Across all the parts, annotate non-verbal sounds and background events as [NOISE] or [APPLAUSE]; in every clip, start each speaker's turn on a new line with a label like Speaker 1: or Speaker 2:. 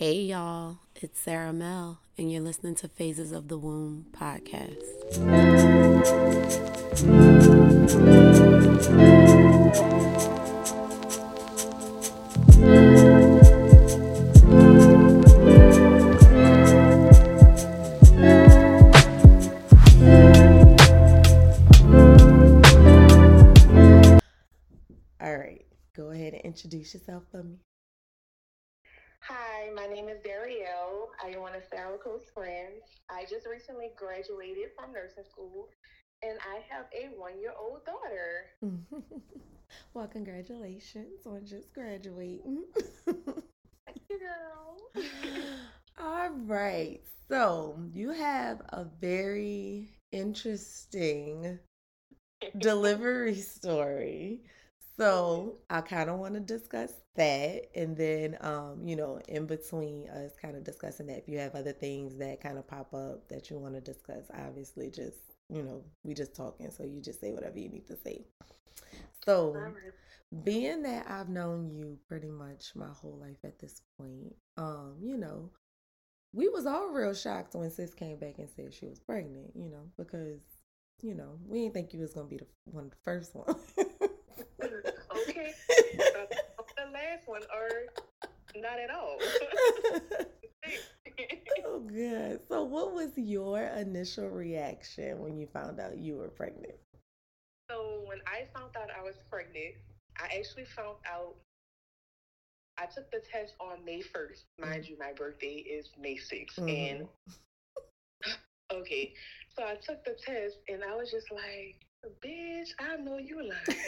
Speaker 1: Hey y'all, it's Sarah Mel, and you're listening to Phases of the Womb podcast. All right, go ahead and introduce yourself for me.
Speaker 2: Hi, my name is Darielle. I am one of Sarah Co's friends. I just recently graduated from nursing school, and I have a one-year-old daughter. [LAUGHS]
Speaker 1: well, congratulations on just graduating.
Speaker 2: Thank you, girl. [LAUGHS]
Speaker 1: All right, so you have a very interesting [LAUGHS] delivery story. So I kind of want to discuss that, and then, um, you know, in between us kind of discussing that, if you have other things that kind of pop up that you want to discuss, obviously, just you know, we just talking, so you just say whatever you need to say. So, being that I've known you pretty much my whole life at this point, um, you know, we was all real shocked when sis came back and said she was pregnant, you know, because you know we didn't think you was gonna be the one, the first [LAUGHS] one.
Speaker 2: Okay. [LAUGHS] The last one, or not at all. [LAUGHS]
Speaker 1: oh god! So, what was your initial reaction when you found out you were pregnant?
Speaker 2: so when I found out I was pregnant, I actually found out. I took the test on May 1st. Mind you, my birthday is May 6th. And
Speaker 1: Mhm. [LAUGHS]
Speaker 2: Okay, so I took the test and I was just like, bitch, I know you lying.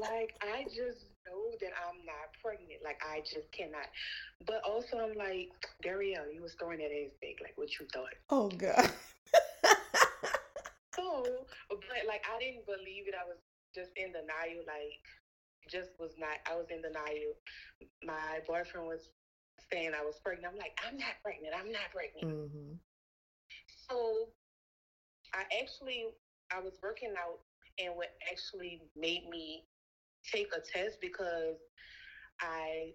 Speaker 2: Like, I just know that I'm not pregnant. Like, I just cannot. But also, I'm like, Darielle, you was throwing that ass big. Like, what you thought?
Speaker 1: oh god! [LAUGHS]
Speaker 2: So, but like, I didn't believe it. I was just in denial. Like, just was not, I was in denial. My boyfriend was saying I was pregnant. I'm like, I'm not pregnant. I'm not pregnant.
Speaker 1: hmm
Speaker 2: So I actually I was working out and what actually made me take a test because I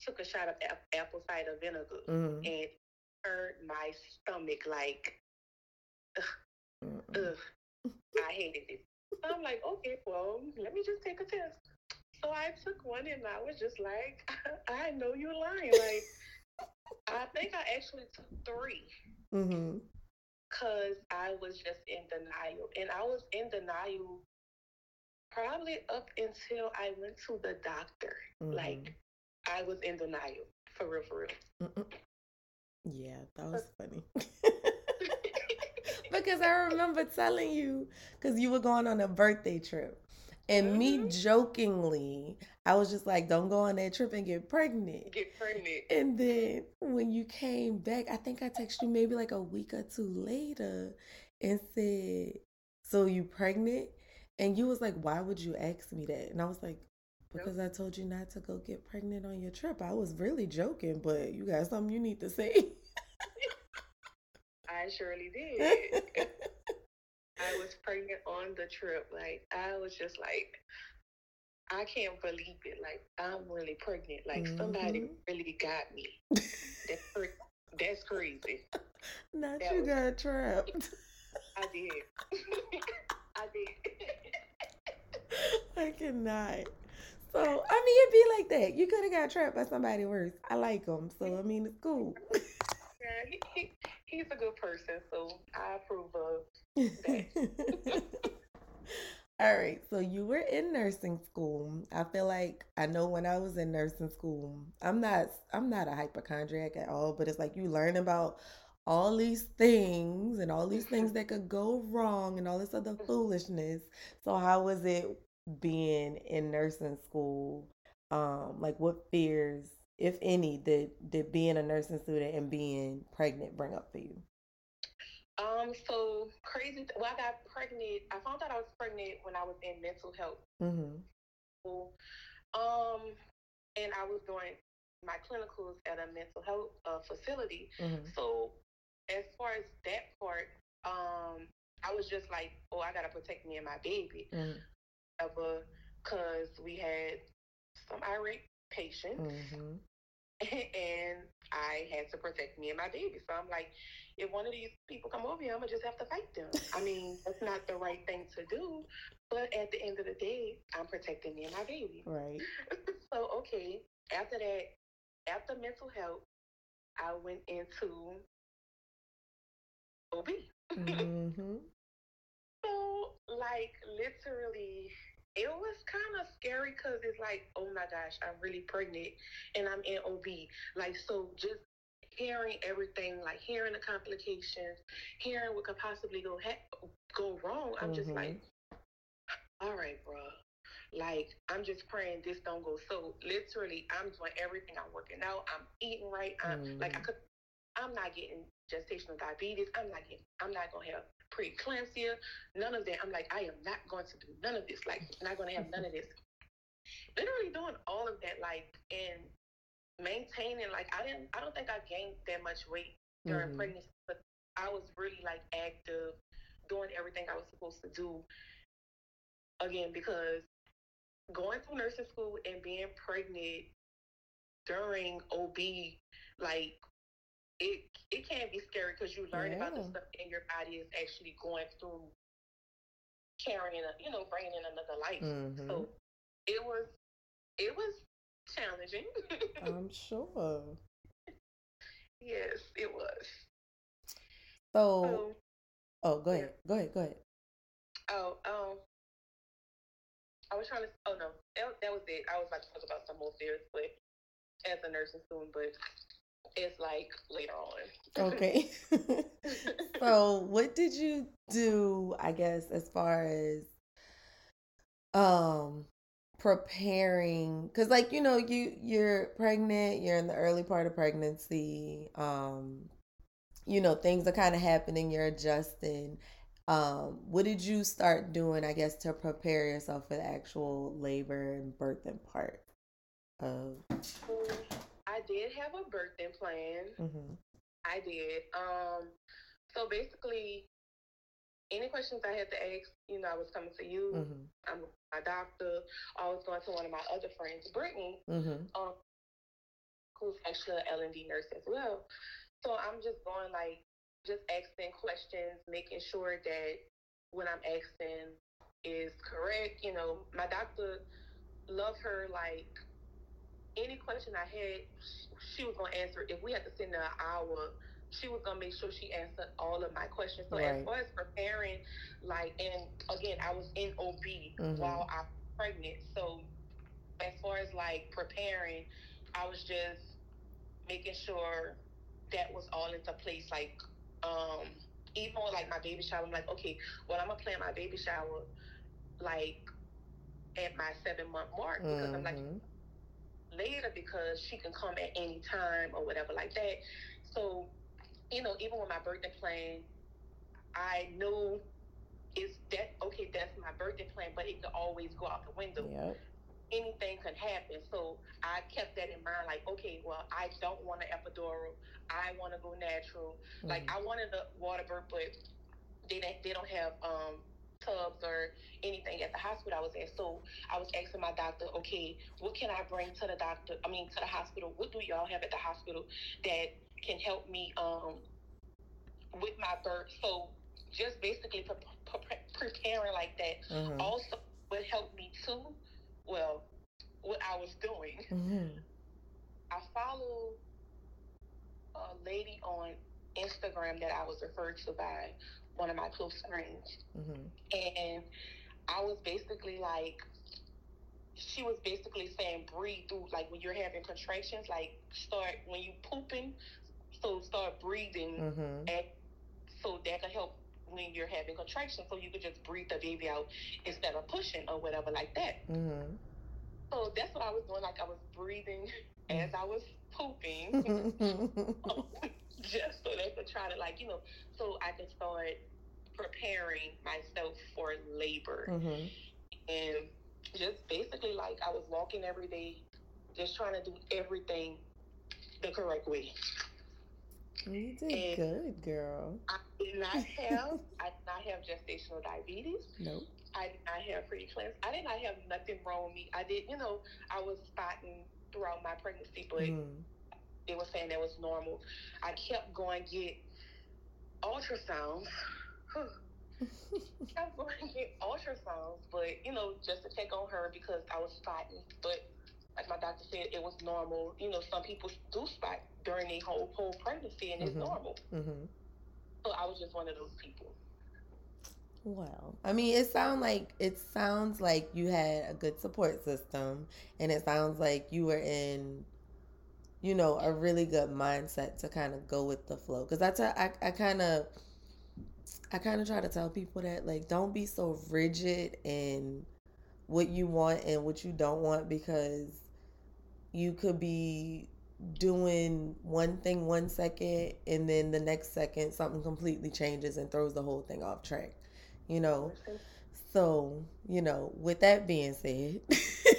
Speaker 2: took a shot of apple cider vinegar
Speaker 1: hmm
Speaker 2: and hurt my stomach like
Speaker 1: Mm-mm.
Speaker 2: ugh. I hated it. So I'm like, okay, well, let me just take a test. So I took one and I was just like, [LAUGHS] I know you're lying. Like I think I actually took three.
Speaker 1: Mhm.
Speaker 2: because I was just in denial. And I was in denial probably up until I went to the doctor.
Speaker 1: Mhm.
Speaker 2: Like, I was in denial. For real, for real.
Speaker 1: Mm-mm. Yeah, that was funny. [LAUGHS] [LAUGHS] because I remember telling you, because you were going on a birthday trip. And me
Speaker 2: Mhm.
Speaker 1: jokingly, I was just like, don't go on that trip and get pregnant.
Speaker 2: Get pregnant.
Speaker 1: And then when you came back, I think I texted you maybe like a week or two later and said, So you pregnant? And you was like, Why would you ask me that? And I was like, Because I told you not to go get pregnant on your trip. I was really joking, but you got something you need to say. [LAUGHS]
Speaker 2: I surely did. [LAUGHS] I was pregnant on the trip. Like, I was just like, I can't believe it. Like, I'm really pregnant. Like, somebody
Speaker 1: Mhm.
Speaker 2: really got me. That's, [LAUGHS] that's crazy.
Speaker 1: not
Speaker 2: That
Speaker 1: you
Speaker 2: was-
Speaker 1: got trapped.
Speaker 2: I did. I did. [LAUGHS]
Speaker 1: I cannot. So, I mean, it'd be like that. You could have got trapped by somebody worse. I like him, So, I mean, it's cool.
Speaker 2: Yeah, he, he, he's a good person, so I approve of. That. [LAUGHS]
Speaker 1: All right, so you were in nursing school. I feel like I know when I was in nursing school, I'm not I'm not a hypochondriac at all, but it's like you learn about all these things and all these things [LAUGHS] that could go wrong and all this other foolishness. So how was it being in nursing school? Um, like what fears, if any, did did being a nursing student and being pregnant bring up for you?
Speaker 2: Um, so crazy. Well, I got pregnant. I found out I was pregnant when I was in mental health
Speaker 1: Mm-hmm.
Speaker 2: school. Um, and I was doing my clinicals at a mental health uh, facility.
Speaker 1: Mm-hmm.
Speaker 2: So as far as that part, um, I was just like, oh, I gotta protect me and my baby.
Speaker 1: Mm-hmm.
Speaker 2: Ever, cause we had some irate patients.
Speaker 1: Mm-hmm. [LAUGHS]
Speaker 2: and I had to protect me and my baby. So I'm like, if one of these people come over here, I'm gonna just have to fight them. I [LAUGHS] mean, that's not the right thing to do. But at the end of the day, I'm protecting me and my baby.
Speaker 1: Right. [LAUGHS]
Speaker 2: so okay, after that, after mental health, I went into OB.
Speaker 1: Mm-hmm. [LAUGHS]
Speaker 2: So, like, literally, it was kind of scary because it's like, oh my gosh, I'm really pregnant and I'm in OB. Like, so just hearing everything, like hearing the complications, hearing what could possibly go ha- go wrong, I'm just like,
Speaker 1: Mm-hmm.
Speaker 2: all right, bro. Like, I'm just praying this don't go. So, literally, I'm doing everything. I'm working out. I'm eating right. I'm like, I
Speaker 1: Mhm.
Speaker 2: could. I'm not getting gestational diabetes. I'm not getting. I'm not gonna have preeclampsia. None of that. I'm like, I am not going to do none of this. Like, not gonna have none of this. Literally doing all of that, like, and maintaining. Like, I didn't. I don't think I gained that much weight during
Speaker 1: Mhm.
Speaker 2: pregnancy, but I was really like active, doing everything I was supposed to do. Again, because going through nursing school and being pregnant during OB, like it it can be scary because you learn about the stuff and your body is actually going through carrying a you know bringing in another life.
Speaker 1: Mhm.
Speaker 2: So it was it was challenging. [LAUGHS]
Speaker 1: I'm sure.
Speaker 2: yes, it was.
Speaker 1: So, oh, go ahead. Go ahead. Go ahead.
Speaker 2: oh um. I was trying to. Oh no, that, that was it. I was about to talk about something more serious, but as a nursing student, but it's like later on.
Speaker 1: Okay. [LAUGHS] so, what did you do, I guess, as far as um preparing cuz like you know you you're pregnant, you're in the early part of pregnancy, um you know, things are kind of happening, you're adjusting. Um what did you start doing, I guess, to prepare yourself for the actual labor and birthing part of
Speaker 2: did have a birthday plan.
Speaker 1: Mhm.
Speaker 2: I did. Um, so basically, any questions I had to ask, you know, I was coming to you.
Speaker 1: Mhm.
Speaker 2: I'm my doctor. I was going to one of my other friends, Brittany,
Speaker 1: Mhm.
Speaker 2: um, who's actually an L and D nurse as well. So I'm just going like, just asking questions, making sure that what I'm asking is correct. You know, my doctor loved her like any question I had, she was gonna answer. If we had to sit there an hour, she was gonna make sure she answered all of my questions. So
Speaker 1: Right.
Speaker 2: as far as preparing, like, and again, I was in OB
Speaker 1: Mhm.
Speaker 2: while I was pregnant. So as far as like preparing, I was just making sure that was all into place. Like, um, even with like my baby shower, I'm like, okay, well, I'm gonna plan my baby shower like at my seven month mark because I'm like
Speaker 1: Mhm.
Speaker 2: Later because she can come at any time or whatever like that. So, you know, even with my birthday plan, I know it's that okay, that's my birthday plan, but it could always go out the window.
Speaker 1: Yep.
Speaker 2: Anything could happen. So I kept that in mind, like, okay, well, I don't want an epidural. I want to go natural. Like
Speaker 1: Mhm.
Speaker 2: I wanted a water birth, but they they don't have um tubs or anything at the hospital I was at. So I was asking my doctor, okay, what can I bring to the doctor? I mean, to the hospital. What do y'all have at the hospital that can help me um with my birth? So just basically pre- pre- preparing like that.
Speaker 1: Mhm.
Speaker 2: Also, what helped me too, well, what I was doing,
Speaker 1: Mhm.
Speaker 2: I follow a lady on Instagram that I was referred to by one of my close friends.
Speaker 1: Mhm.
Speaker 2: and I was basically like, she was basically saying breathe through, like when you're having contractions, like start when you pooping, so start breathing,
Speaker 1: Mhm.
Speaker 2: and so that can help when you're having contractions, so you could just breathe the baby out instead of pushing or whatever like that.
Speaker 1: Mhm.
Speaker 2: So that's what I was doing, like I was breathing as I was pooping, [LAUGHS] [LAUGHS] [LAUGHS] just so they could try to like you know, so I could start preparing myself for labor.
Speaker 1: Mhm.
Speaker 2: and just basically like I was walking every day, just trying to do everything the correct way.
Speaker 1: You did
Speaker 2: And-
Speaker 1: good, girl.
Speaker 2: I did not have I did not have gestational diabetes.
Speaker 1: Nope.
Speaker 2: I did not have preeclampsia. I did not have nothing wrong with me. I did, you know, I was spotting throughout my pregnancy, but
Speaker 1: Mhm.
Speaker 2: They were saying that was normal. I kept going get ultrasounds. [LAUGHS] I kept going to get ultrasounds, but you know, just to check on her because I was spotting. But like my doctor said, it was normal. You know, some people do spot during their whole whole pregnancy, and it's
Speaker 1: Mhm.
Speaker 2: normal.
Speaker 1: hmm
Speaker 2: So I was just one of those people.
Speaker 1: Well, I mean, it sounds like it sounds like you had a good support system, and it sounds like you were in, you know, a really good mindset to kind of go with the flow. Because that's a, I, I kind of, I kind of try to tell people that like don't be so rigid in what you want and what you don't want because you could be doing one thing one second and then the next second something completely changes and throws the whole thing off track you know so you know with that being said [LAUGHS]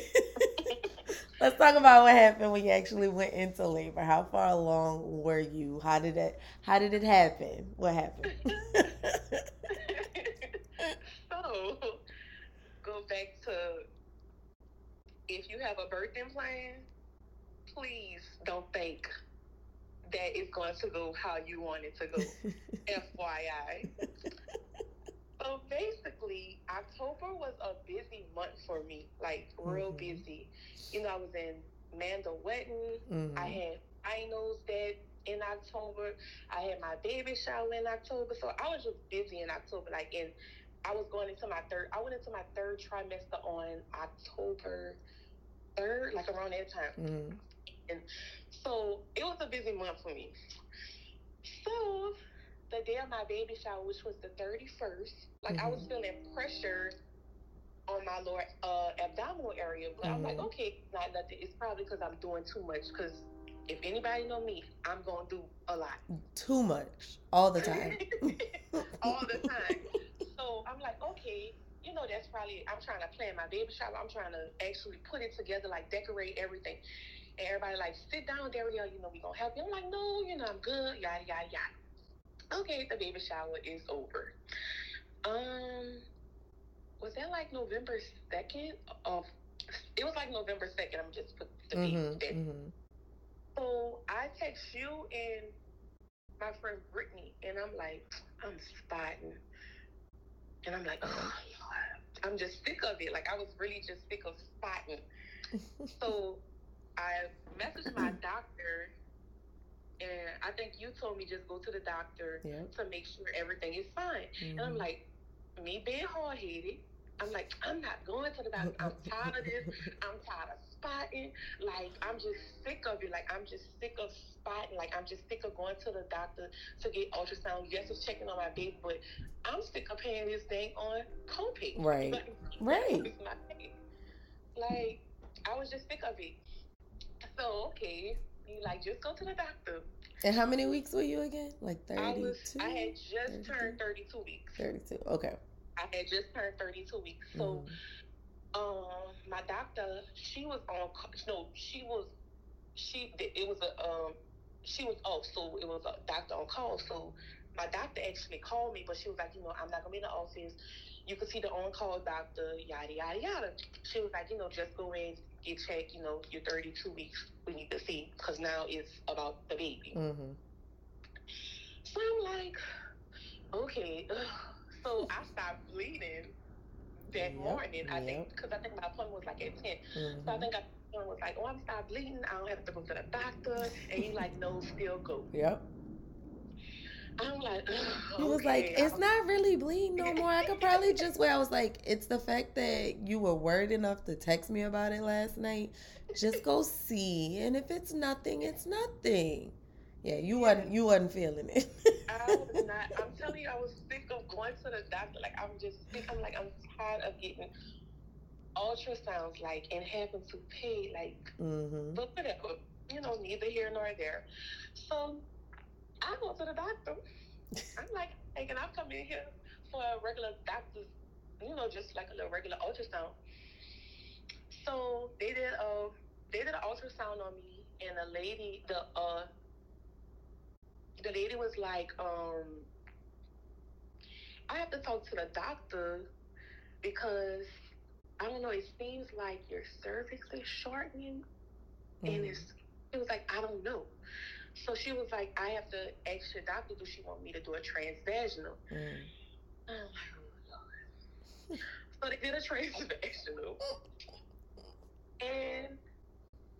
Speaker 1: let's talk about what happened when you actually went into labor how far along were you how did it how did it happen what happened [LAUGHS]
Speaker 2: so go back to if you have a birthing plan, please don't think that it's going to go how you want it to go. [LAUGHS] FYI. So basically, October was a busy month for me, like real
Speaker 1: Mhm.
Speaker 2: busy. You know, I was in Manda wedding.
Speaker 1: Mhm.
Speaker 2: I had finals that in October. I had my baby shower in October. So I was just busy in October. Like in I was going into my third I went into my third trimester on October third, like around that time.
Speaker 1: Mhm.
Speaker 2: So it was a busy month for me. So the day of my baby shower, which was the 31st, like I was
Speaker 1: Mhm.
Speaker 2: feeling pressure on my lower uh, abdominal area. But I'm like,
Speaker 1: Mhm.
Speaker 2: okay, not nothing. It's probably because I'm doing too much. Because if anybody know me, I'm going to do a lot.
Speaker 1: too much all the time [LAUGHS]
Speaker 2: All the time. So I'm like, okay, you know, that's probably, I'm trying to plan my baby shower. I'm trying to actually put it together, like decorate everything. And everybody like, sit down, Dario, you know, we going to help you. I'm like, no, you know, I'm good, yada, yada, yada. Okay, the baby shower is over. Um, was that like November 2nd? Of, it was like November 2nd. I'm just put the date
Speaker 1: Mhm,
Speaker 2: there.
Speaker 1: mhm.
Speaker 2: So I text you and my friend Brittany, and I'm like, I'm spotting. And I'm like, oh, I'm just sick of it. Like, I was really just sick of spotting. [LAUGHS] So I messaged my doctor, and I think you told me just go to the doctor
Speaker 1: Yep.
Speaker 2: to make sure everything is fine. And I'm
Speaker 1: Mhm.
Speaker 2: like, me being hard headed, I'm like, I'm not going to the doctor. I'm [LAUGHS] tired of this. I'm tired of spotting. Like, I'm just sick of it. Like, I'm just sick of spotting. Like, I'm just sick of going to the doctor to get ultrasound. Yes, it's checking on my baby, but I'm sick of paying this thing on copay.
Speaker 1: Right.
Speaker 2: Like, [LAUGHS]
Speaker 1: Right.
Speaker 2: it's my pay. Like, I was just sick of it. So, okay, you like, just go to the doctor.
Speaker 1: And how many weeks were you again? Like
Speaker 2: I was,
Speaker 1: 32?
Speaker 2: I had just
Speaker 1: 32?
Speaker 2: turned 32 weeks.
Speaker 1: 32. Okay.
Speaker 2: I had just turned 32 weeks. So,
Speaker 1: Mhm.
Speaker 2: um, my doctor, she was on. No, she was. She it was a um. She was off, so it was a doctor on call. So my doctor actually called me, but she was like, you know, I'm not gonna be in the office. You can see the on-call doctor, yada yada yada. She was like, you know, just go in, get checked. You know, you're 32 weeks. We need to see because now it's about the baby.
Speaker 1: Mhm.
Speaker 2: So I'm like, okay. [SIGHS] So I stopped bleeding that
Speaker 1: Yep,
Speaker 2: morning. I think because I think my appointment was like at 10. So I
Speaker 1: Mhm.
Speaker 2: think I was like, oh, I'm stopped bleeding. I don't have to go to the doctor. And he's like, no, still go.
Speaker 1: Yep.
Speaker 2: I'm like, [LAUGHS]
Speaker 1: He was like, it's not really bleeding no more. I could probably [LAUGHS] just wait. I was like, it's the fact that you were worried enough to text me about it last night. Just go see. And if it's nothing, it's nothing. Yeah, you wasn't you wasn't feeling it.
Speaker 2: I was not. I'm telling you, I was sick of going to the doctor. Like I'm just sick. I'm like I'm tired of getting ultrasounds, like and having to pay, like.
Speaker 1: hmm
Speaker 2: But whatever, you know, neither here nor there. So I go to the doctor. I'm like, hey, can I come in here for a regular doctor's, you know, just like a little regular ultrasound? So they did a they did an ultrasound on me, and the lady, the uh, the lady was like, um, I have to talk to the doctor because I don't know. It seems like your cervix is shortening and
Speaker 1: Mm-hmm.
Speaker 2: it's it was like, I don't know. So she was like, I have to ask your doctor, do she want me to do a transvaginal? Mm. Oh so they did a transvaginal. And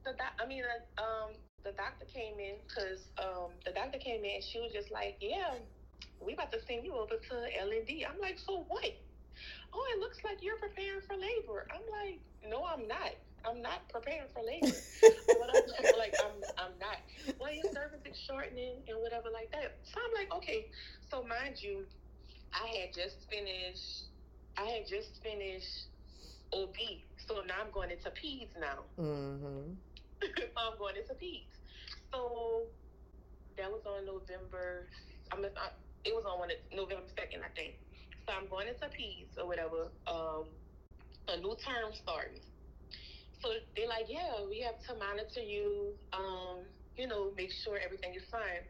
Speaker 2: the doc- I mean, uh, um, the doctor came in because um, the doctor came in and she was just like, yeah, we about to send you over to L and D. I'm like, so what? Oh, it looks like you're preparing for labor. I'm like, no, I'm not. I'm not preparing for labor. [LAUGHS] I'm like, I'm, I'm not. Well, your cervix is shortening and whatever like that. So I'm like, okay. So mind you, I had just finished. I had just finished OB. So now I'm going into peds now. Mm-hmm. [LAUGHS] I'm going into peds. So that was on November. I mean, I, it was on one November second, I think. So I'm going into peds or whatever. Um, a new term starting. So they're like, yeah, we have to monitor you. Um, you know, make sure everything is fine.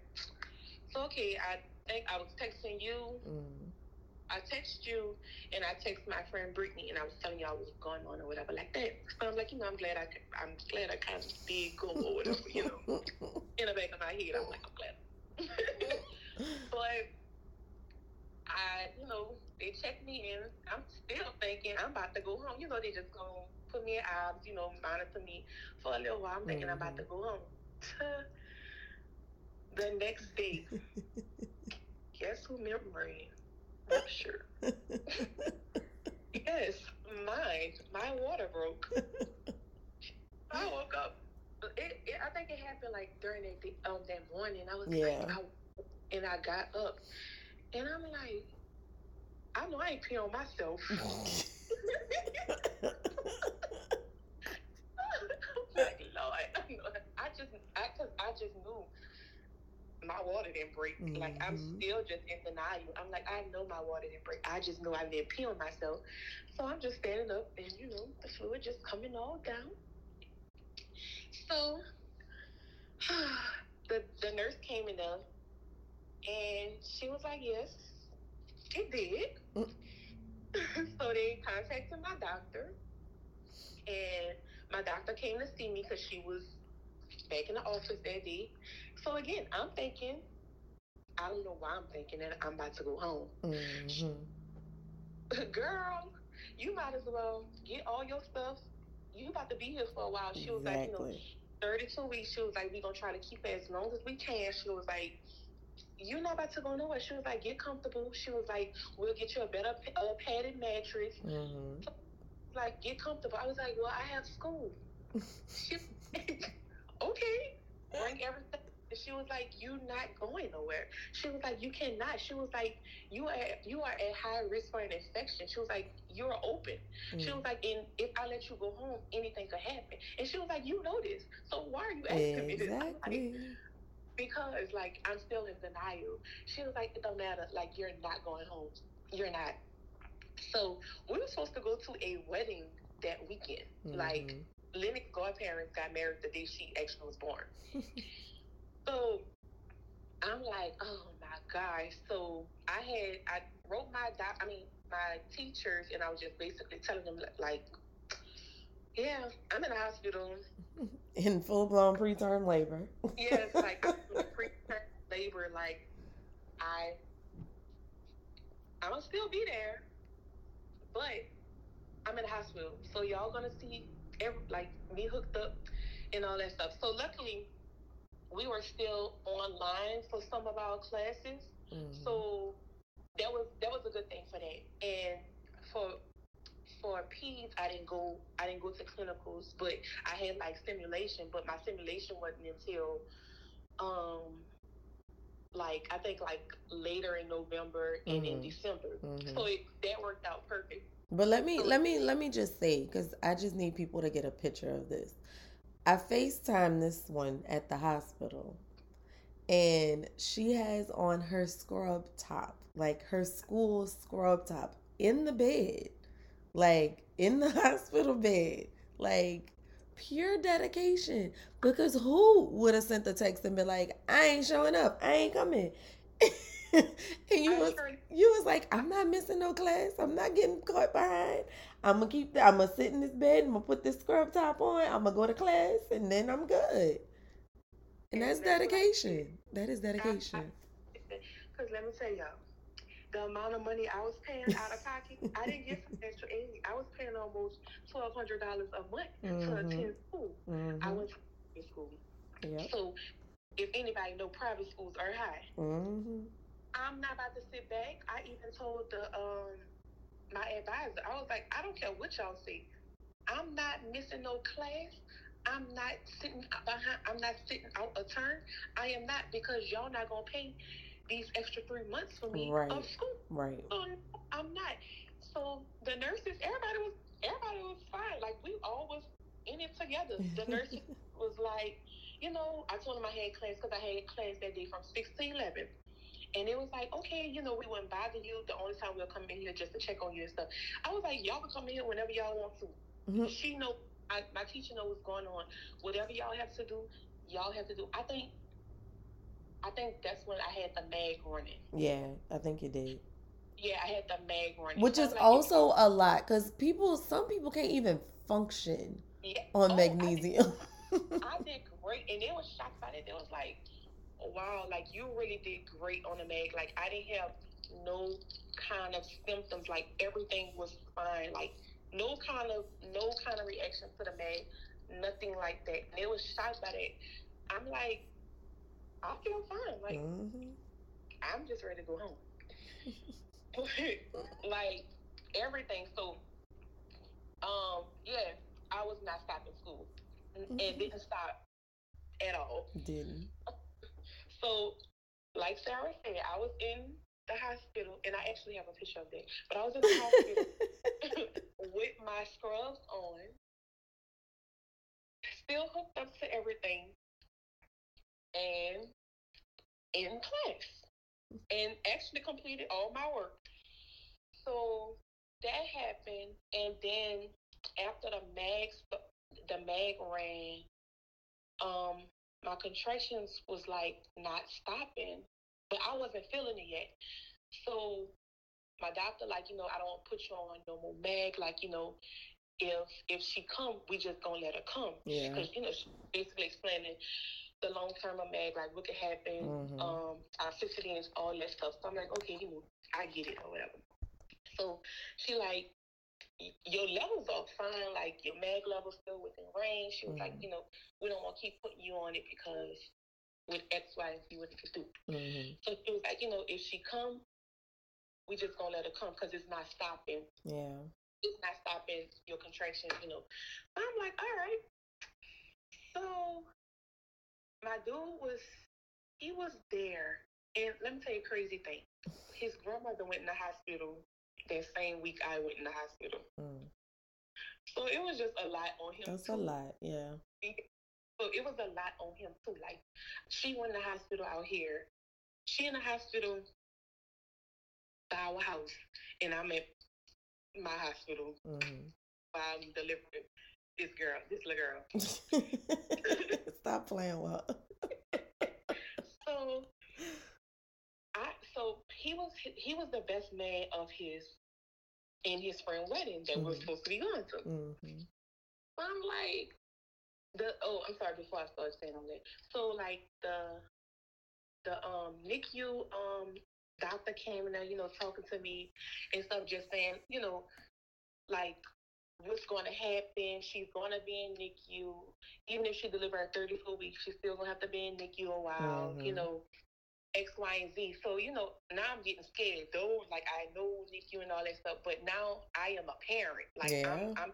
Speaker 2: So okay, I think I was texting you. Mm. I text you and I text my friend Brittany and I was telling y'all what was going on or whatever like that. So I'm like, you know, I'm glad I I'm glad I kind of did go or whatever, you know. [LAUGHS] In the back of my head, I'm like, I'm glad. [LAUGHS] but I, you know, they checked me in. I'm still thinking I'm about to go home. You know, they just gonna put me in abs, you know, monitor me for a little while. I'm thinking mm-hmm. I'm about to go home. [LAUGHS] the next day, [LAUGHS] guess who memory? [LAUGHS] Sure. yes, mine. My water broke. I woke up. It, it, I think it happened like during that um that morning. I was yeah. like, I, and I got up, and I'm like, I know I ain't pee on myself. like Lord, I just, I, cause I just knew my water didn't break. Mm-hmm. Like I'm mm-hmm. still just in denial. I'm like, I know my water didn't break. I just know I didn't pee on myself. So I'm just standing up and you know, the fluid just coming all down. So [SIGHS] the the nurse came in there and she was like, Yes, it did. Mm. [LAUGHS] so they contacted my doctor and my doctor came to see me because she was back in the office that day. So again, I'm thinking, I don't know why I'm thinking that I'm about to go home. Mm-hmm. [LAUGHS] Girl, you might as well get all your stuff. You about to be here for a while. She was like, you know, 32 weeks. She was like, we gonna try to keep it as long as we can. She was like, you're not about to go nowhere. She was like, get comfortable. She was like, we'll get you a better uh, padded mattress. Mm-hmm. Like, get comfortable. I was like, well, I have school. [LAUGHS] she, okay, bring everything she was like, "You're not going nowhere." She was like, "You cannot." She was like, "You are you are at high risk for an infection." She was like, "You're open." Mm. She was like, "And if I let you go home, anything could happen." And she was like, "You know this, so why are you asking exactly. me this?" Like, because like I'm still in denial. She was like, "It don't matter. Like you're not going home. You're not." So we were supposed to go to a wedding that weekend. Mm-hmm. Like Lennox godparents got married the day she actually was born. [LAUGHS] So I'm like, oh my gosh. So I had I wrote my doc I mean my teachers and I was just basically telling them like yeah, I'm in the hospital. [LAUGHS]
Speaker 1: In full blown preterm labor. [LAUGHS]
Speaker 2: yes, like preterm labor, like I I'm gonna still be there, but I'm in the hospital. So y'all gonna see every, like me hooked up and all that stuff. So luckily we were still online for some of our classes. Mm-hmm. So that was that was a good thing for that. And for for peds, I didn't go I didn't go to clinicals, but I had like simulation, but my simulation wasn't until um like I think like later in November and mm-hmm. in December. Mm-hmm. So it, that worked out perfect.
Speaker 1: But let me oh. let me let me just say because I just need people to get a picture of this. I FaceTime this one at the hospital and she has on her scrub top, like her school scrub top in the bed, like in the [LAUGHS] hospital bed, like pure dedication. Because who would have sent the text and been like, I ain't showing up, I ain't coming? [LAUGHS] [LAUGHS] and you was you was like, I'm not missing no class. I'm not getting caught behind. I'm gonna keep. I'm gonna sit in this bed. I'm gonna put this scrub top on. I'm gonna go to class, and then I'm good. And that's dedication. That is dedication.
Speaker 2: Because let me tell y'all, the amount of money I was paying out of pocket, I didn't get some [LAUGHS] extra aid. I was paying almost twelve hundred dollars a month to
Speaker 1: Mhm.
Speaker 2: attend school. I
Speaker 1: Mhm.
Speaker 2: went to private school,
Speaker 1: Yep.
Speaker 2: so if anybody know private schools are high.
Speaker 1: Mhm.
Speaker 2: I'm not about to sit back. I even told the um my advisor, I was like, I don't care what y'all say. I'm not missing no class. I'm not sitting behind. I'm not sitting out a turn. I am not because y'all not gonna pay these extra three months for me
Speaker 1: Right.
Speaker 2: of school.
Speaker 1: Right.
Speaker 2: So I'm not. So the nurses, everybody was everybody was fine. Like we all was in it together. The [LAUGHS] nurses was like, you know, I told them I had class because I had class that day from six to eleven. And it was like, okay, you know, we wouldn't bother you. The only time we'll come in here just to check on you and stuff. I was like, y'all can come in here whenever y'all want to.
Speaker 1: Mhm.
Speaker 2: She know, I, my teacher know what's going on. Whatever y'all have to do, y'all have to do. I think, I think that's when I had the mag running.
Speaker 1: Yeah, I think you did.
Speaker 2: Yeah, I had the mag running.
Speaker 1: Which is
Speaker 2: like,
Speaker 1: also a lot because people, some people can't even function
Speaker 2: yeah.
Speaker 1: on
Speaker 2: Oh, I did-
Speaker 1: magnesium. [LAUGHS]
Speaker 2: I did great, and they was shocked by it. They was like, "Wow, like you really did great on the mag. Like I didn't have no kind of symptoms. Like everything was fine. Like no kind of no kind of reaction to the mag, nothing like that." And they was shocked by that. I'm like, I feel fine. Like
Speaker 1: Mhm.
Speaker 2: I'm just ready to go home. [LAUGHS] [LAUGHS] like everything. So, um, yeah, I was not stopping school, and and didn't stop at all.
Speaker 1: Didn't.
Speaker 2: So, like Sarah said, I was in the hospital, and I actually have a picture of that. But I was in the hospital [LAUGHS] with my scrubs on, still hooked up to everything, and in class, and actually completed all my work. So that happened, and then after the mag, the mag ran, um, my contractions was like not stopping, but I wasn't feeling it yet. So my doctor, like, you know, I don't put you on no more mag. Like, you know, if if she come, we just gonna let her come.
Speaker 1: Yeah.
Speaker 2: Because you know, she basically explaining the long term of mag, like what could happen,
Speaker 1: Mhm.
Speaker 2: um, toxicity and all that stuff. So I'm like, okay, you know, I get it or whatever. So she like, "Y- your levels are fine, like your mag levels still within range. She was like,
Speaker 1: Mhm.
Speaker 2: you know, we don't want to keep putting you on it because with X, Y, and Z, what it could do.
Speaker 1: Mhm.
Speaker 2: So she was like, you know, if she come, we just gonna let her come because it's not stopping.
Speaker 1: Yeah.
Speaker 2: It's not stopping your contractions, you know. I'm like, all right. So my dude was, he was there, and let me tell you a crazy thing. His grandmother went in the hospital that same week I went in the hospital.
Speaker 1: Mm.
Speaker 2: So it was just a lot on him.
Speaker 1: That's a lot. Yeah.
Speaker 2: So it was a lot on him too. Like she went in the hospital out here. She in the hospital by our house, and I'm at my hospital
Speaker 1: Mhm.
Speaker 2: while I'm delivering this girl, this little girl. [LAUGHS] [LAUGHS]
Speaker 1: Stop playing with her.
Speaker 2: So so he was he was the best man of his in his friend wedding that we're
Speaker 1: Mhm.
Speaker 2: supposed to be going to.
Speaker 1: Mhm.
Speaker 2: So I'm like, the oh, I'm sorry. Before I start saying all that, so like the the um NICU um doctor came in there, you know, talking to me and stuff, just saying, you know, like what's going to happen. She's going to be in NICU, even if she deliver at 34 weeks, she's still going to have to be in NICU a while, you
Speaker 1: Mhm.
Speaker 2: know. X, Y, and Z. So, you know, now I'm getting scared. Though, like, I know NICU and all that stuff, but now I am a parent. Like,
Speaker 1: Yeah.
Speaker 2: I'm, I'm,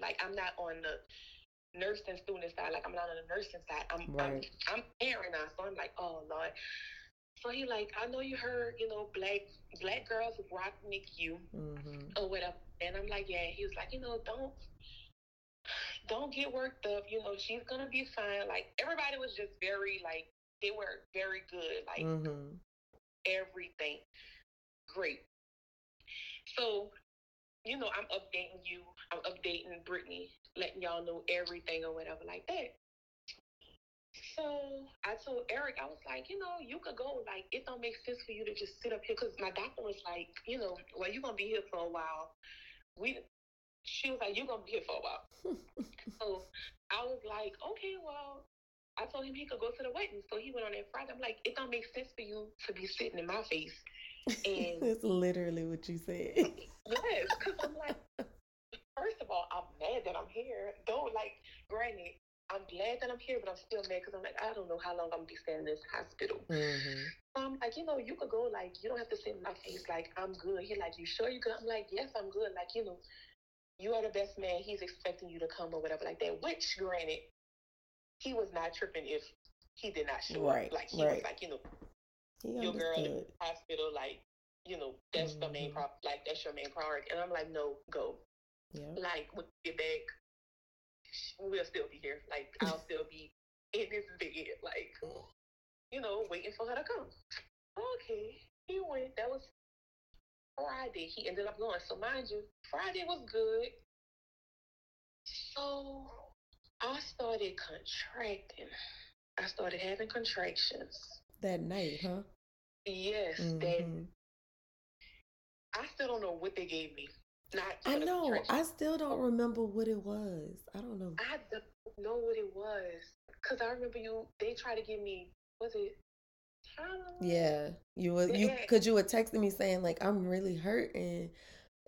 Speaker 2: like, I'm not on the nursing student side. Like, I'm not on the nursing side. I'm,
Speaker 1: Right.
Speaker 2: I'm, I'm parent now. So I'm like, oh Lord. So he like, I know you heard, you know, black black girls rock NICU
Speaker 1: Mhm.
Speaker 2: or whatever. And I'm like, yeah. He was like, you know, don't don't get worked up. You know, she's gonna be fine. Like everybody was just very like they were very good. Like
Speaker 1: Mhm.
Speaker 2: everything. Great. So, you know, I'm updating you. I'm updating Brittany, letting y'all know everything or whatever like that. So I told Eric, I was like, you know, you could go. Like, it don't make sense for you to just sit up here because my doctor was like, you know, well, you're gonna be here for a while. We, she was like, you're gonna be here for a while. [LAUGHS] So I was like, okay, well, I told him he could go to the wedding. So he went on that Friday. I'm like, it don't make sense for you to be sitting in my face. [LAUGHS] And
Speaker 1: That's literally what you said.
Speaker 2: yes, because I'm like, first of all, I'm mad that I'm here. Don't like, granted, I'm glad that I'm here, but I'm still mad because I'm like, I don't know how long I'm gonna be staying in this hospital.
Speaker 1: hmm
Speaker 2: Um, like, you know, you could go, like, you don't have to sit in my face, like, I'm good. He like, you sure you good? I'm like, yes, I'm good. Like, you know, you are the best man. He's expecting you to come or whatever like that. Which, granted, he was not tripping if he did not show
Speaker 1: Right,
Speaker 2: up. Like, he
Speaker 1: right.
Speaker 2: was like, you know,
Speaker 1: He
Speaker 2: your girl in the hospital, like, you know, that's the main
Speaker 1: Mhm.
Speaker 2: pro like that's your main priority. And I'm like, no, go.
Speaker 1: Yeah.
Speaker 2: Like when we get back, we'll still be here. Like I'll [LAUGHS] still be in this bed, like, you know, waiting for her to come. Okay. He went. That was Friday. He ended up going. So mind you, Friday was good. So I started contracting. I started having contractions.
Speaker 1: That night, huh?
Speaker 2: Yes, that
Speaker 1: Mhm.
Speaker 2: I still don't know what they gave me. Not
Speaker 1: I know. I still don't remember what it was. I don't know.
Speaker 2: I don't know what it was because I remember you. They tried to give me. Was it?
Speaker 1: Yeah, you were you because you were texting me saying like I'm really hurting,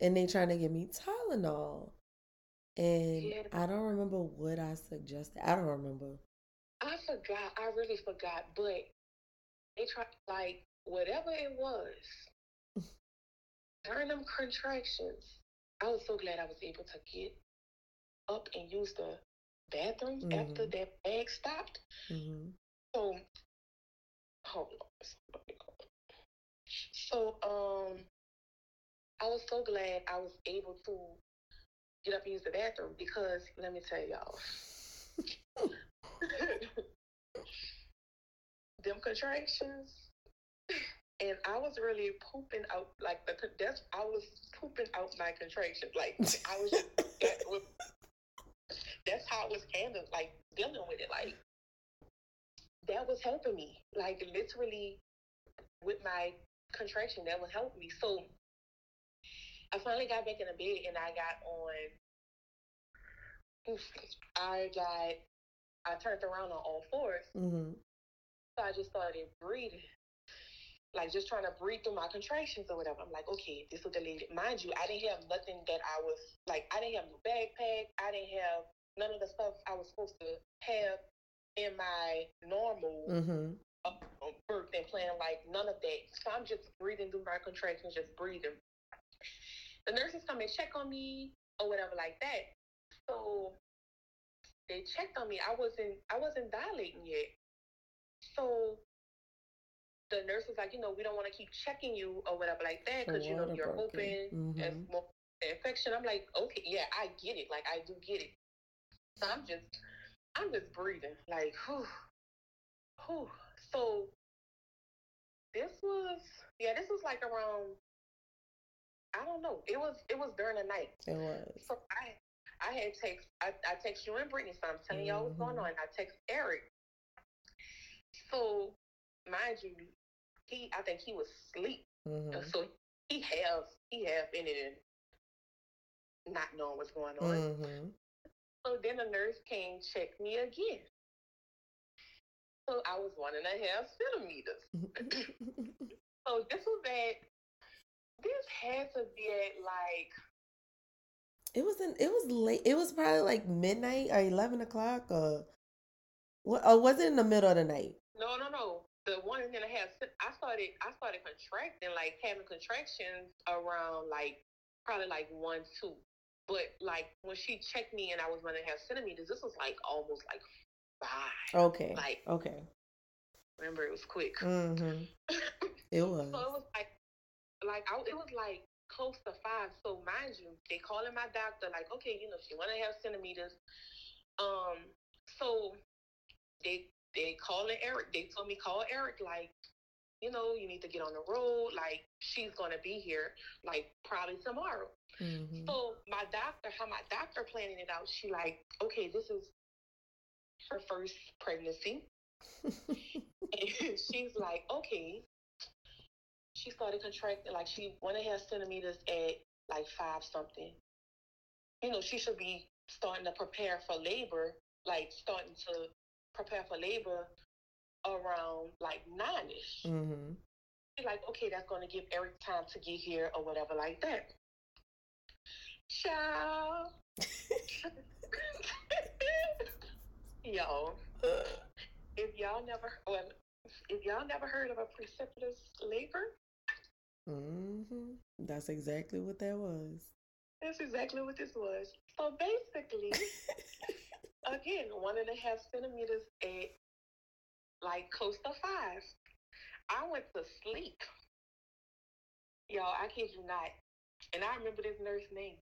Speaker 1: and they trying to give me Tylenol, and
Speaker 2: Yeah.
Speaker 1: I don't remember what I suggested. I don't remember.
Speaker 2: I forgot. I really forgot. But they tried like whatever it was [LAUGHS] during them contractions. I was so glad I was able to get up and use the bathroom after
Speaker 1: Mhm.
Speaker 2: that bag stopped.
Speaker 1: hmm
Speaker 2: So, hold on. So, um, I was so glad I was able to get up and use the bathroom because let me tell y'all, [LAUGHS] them contractions, and I was really pooping out like the that's I was pooping out my contractions. Like I was just [LAUGHS] that was that's how I was handling like dealing with it. Like that was helping me. Like literally with my contraction, that was helping me. So I finally got back in the bed and I got on. I got. I turned around on all fours,
Speaker 1: hmm
Speaker 2: so I just started breathing, like just trying to breathe through my contractions or whatever. I'm like, okay, this will delete it. Mind you, I didn't have nothing that I was like. I didn't have no backpack. I didn't have none of the stuff I was supposed to have in my normal
Speaker 1: hmm
Speaker 2: uh, birthday plan, like none of that. So I'm just breathing through my contractions, just breathing. The nurses come and check on me or whatever like that. So they checked on me. I wasn't I wasn't dilating yet. So the nurse was like, you know, we don't want to keep checking you or whatever like that because you know you're
Speaker 1: broken.
Speaker 2: open
Speaker 1: Mhm.
Speaker 2: more infection. I'm like, okay, yeah, I get it. Like I do get it. So I'm just I'm just breathing like, whew, whew. So this was yeah, this was like around I don't know. It was it was during the night.
Speaker 1: It was.
Speaker 2: So I I had text I, I text you and Brittany, so I'm telling y'all what's going
Speaker 1: Mhm.
Speaker 2: on. I text Eric. So mind you, he I think he was asleep.
Speaker 1: hmm
Speaker 2: So he have he have ended in not knowing what's going on.
Speaker 1: hmm
Speaker 2: So then the nurse came check me again. So I was one and a half centimeters. [LAUGHS] So this was at this had to be at like
Speaker 1: It was in. It was late. It was probably like midnight or eleven o'clock or what? Or was it in the middle of the night?
Speaker 2: no no no the one and a half I started I started contracting like having contractions around like probably like one two. But like when she checked me and I was one and a half centimeters, this was like almost like five.
Speaker 1: Okay.
Speaker 2: Like
Speaker 1: Okay.
Speaker 2: remember it was quick.
Speaker 1: hmm [LAUGHS] It was.
Speaker 2: So it was like, like I, it was like close to five. So mind you, they calling my doctor like, okay, you know, she one and a half centimeters. Um, so they they calling Eric. They told me call Eric like, you know, you need to get on the road. Like she's gonna be here like probably tomorrow.
Speaker 1: hmm
Speaker 2: So my doctor, how my doctor planning it out, she like, okay, this is her first pregnancy. [LAUGHS] [LAUGHS] And she's like, okay. She started contracting, like she one and a half centimeters at like five something. You know, she should be starting to prepare for labor, like starting to prepare for labor around like nine ish.
Speaker 1: Mm-hmm.
Speaker 2: Like, okay, that's gonna give Eric time to get here or whatever like that. Ciao. [LAUGHS] Yo, [LAUGHS] if y'all never well, if y'all never heard of a precipitous labor,
Speaker 1: Mm-hmm. That's exactly what that was.
Speaker 2: that's exactly what this was. So basically, [LAUGHS] again, one and a half centimeters at like close to five. I went to sleep. Y'all, I kid you not. And I remember this nurse name.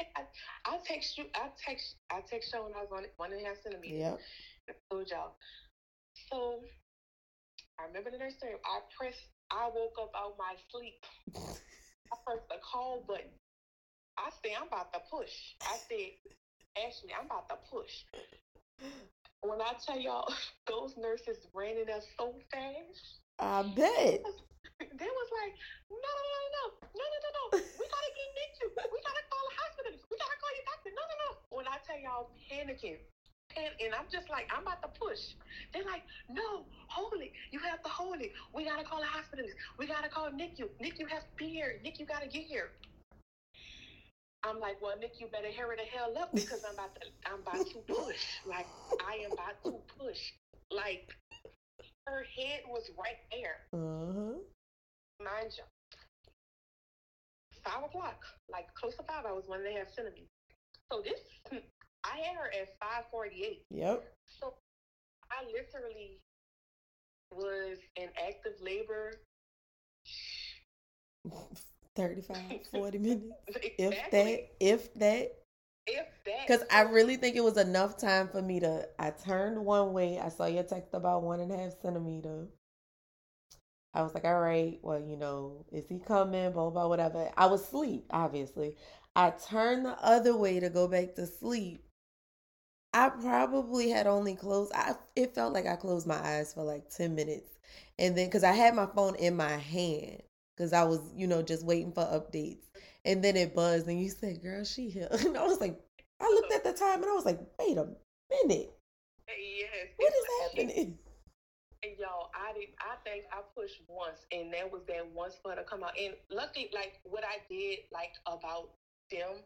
Speaker 2: I, I text you. I text. I text y'all when I was on one and a half centimeters.
Speaker 1: Yep.
Speaker 2: I told y'all. So I remember the nurse name. I pressed. I woke up out my sleep. I pressed the call button. I said, I'm about to push. I said, Ashley, I'm about to push. When I tell y'all, [LAUGHS] those nurses ran in there so fast.
Speaker 1: I bet.
Speaker 2: They was like, no, no, no, no, no, no, no, no. We gotta get NICU. We gotta call a hospital. We gotta call your doctor. No, no, no. When I tell y'all panicking, and I'm just like, I'm about to push. They're like, no, hold it. You have to hold it. We gotta call the hospital. We gotta call NICU. NICU has to be here. NICU gotta get here. I'm like, well, NICU better hurry the hell up because I'm about to, I'm about to [LAUGHS] push. Like, I am about to push. Like, her head was right there
Speaker 1: Uh-huh.
Speaker 2: mind you, five o'clock, like close to five, I was one and a half centimeters. So this, I had her at five forty-eight.
Speaker 1: Yep.
Speaker 2: So I literally was in active labor. [LAUGHS]
Speaker 1: 35, [LAUGHS] 40 minutes. If
Speaker 2: Exactly.
Speaker 1: that, if that.
Speaker 2: if that,
Speaker 1: Because I really think it was enough time for me to. I turned one way. I saw your text about one and a half centimeter. I was like, all right, well, you know, is he coming? Blah, blah, whatever. I was asleep, obviously. I turned the other way to go back to sleep. I probably had only closed, I, it felt like I closed my eyes for like 10 minutes. And then, because I had my phone in my hand, because I was, you know, just waiting for updates. And then it buzzed, and you said, girl, she here. [LAUGHS] And I was like, I looked at the time and I was like, wait a minute.
Speaker 2: yes,
Speaker 1: What
Speaker 2: she-
Speaker 1: happening? [LAUGHS]
Speaker 2: And y'all, I did. I think I pushed once, and that was that once for her to come out. And luckily, like what I did, like about them,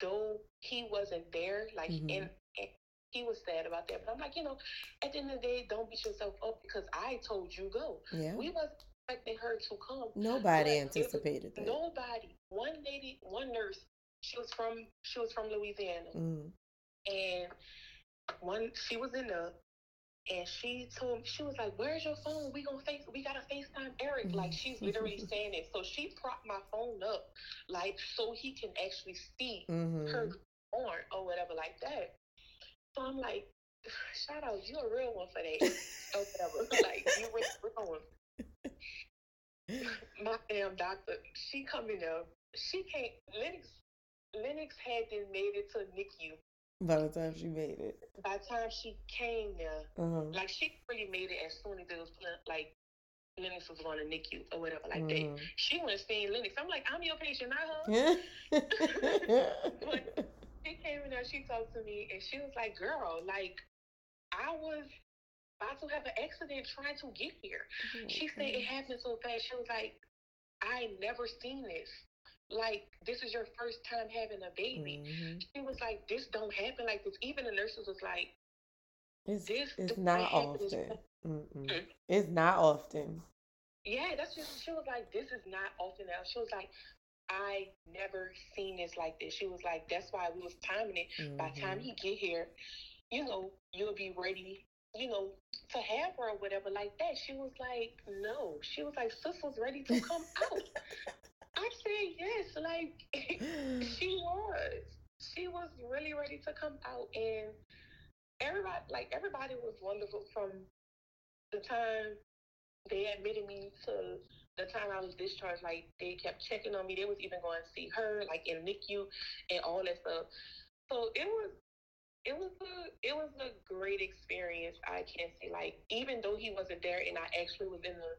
Speaker 2: though he wasn't there, like
Speaker 1: Mhm.
Speaker 2: and, and he was sad about that. But I'm like, you know, at the end of the day, don't beat yourself up because I told you go.
Speaker 1: Yeah.
Speaker 2: We wasn't expecting her to come.
Speaker 1: Nobody
Speaker 2: was-
Speaker 1: anticipated that.
Speaker 2: Nobody. One lady, one nurse. She was from. She was from Louisiana
Speaker 1: Mm.
Speaker 2: and one she was in the and she told me she was like where's your phone we gonna face we gotta facetime eric like she's literally [LAUGHS] saying it so she propped my phone up like so he can actually see
Speaker 1: hmm
Speaker 2: her born or whatever like that so i'm like [SIGHS] shout out you a real one for that or whatever [LAUGHS] like you really real one [LAUGHS] my damn doctor she in there she can't lennox lennox had then made it to nicu
Speaker 1: By the time she made it.
Speaker 2: by the time she came there,
Speaker 1: Uh-huh.
Speaker 2: like she really made it as soon as it was like Lennox was going to NICU or whatever like that.
Speaker 1: Mhm.
Speaker 2: She went seeing Lennox. I'm like, I'm your patient, not her. [LAUGHS]
Speaker 1: Yeah.
Speaker 2: She came in there, she talked to me, and she was like, "Girl, like, I was about to have an accident trying to get here." She said it happened so fast. She was like, "I never seen this. Like, this is your first time having a baby."
Speaker 1: Mhm.
Speaker 2: She was like, "This don't happen like this." Even the nurses was like,
Speaker 1: It's,
Speaker 2: This-
Speaker 1: it's not
Speaker 2: might happen this
Speaker 1: often. Mm-mm.
Speaker 2: Mm.
Speaker 1: It's not often.
Speaker 2: Yeah, that's just she was like, this is not often else. She was like, I never seen this like this. She was like, that's why we was timing it. By the time
Speaker 1: mm-hmm.
Speaker 2: he get here, you know, you'll be ready, you know, to have her or whatever like that. She was like, no. She was like, sis was ready to come [LAUGHS] out. I said yes, like [LAUGHS] she was. She was really ready to come out and everybody like everybody was wonderful from the time they admitted me to the time I was discharged, like they kept checking on me. They was even going to see her, like in NICU and all that stuff. So it was it was a it was a great experience. I can't say, like even though he wasn't there, and I actually was in the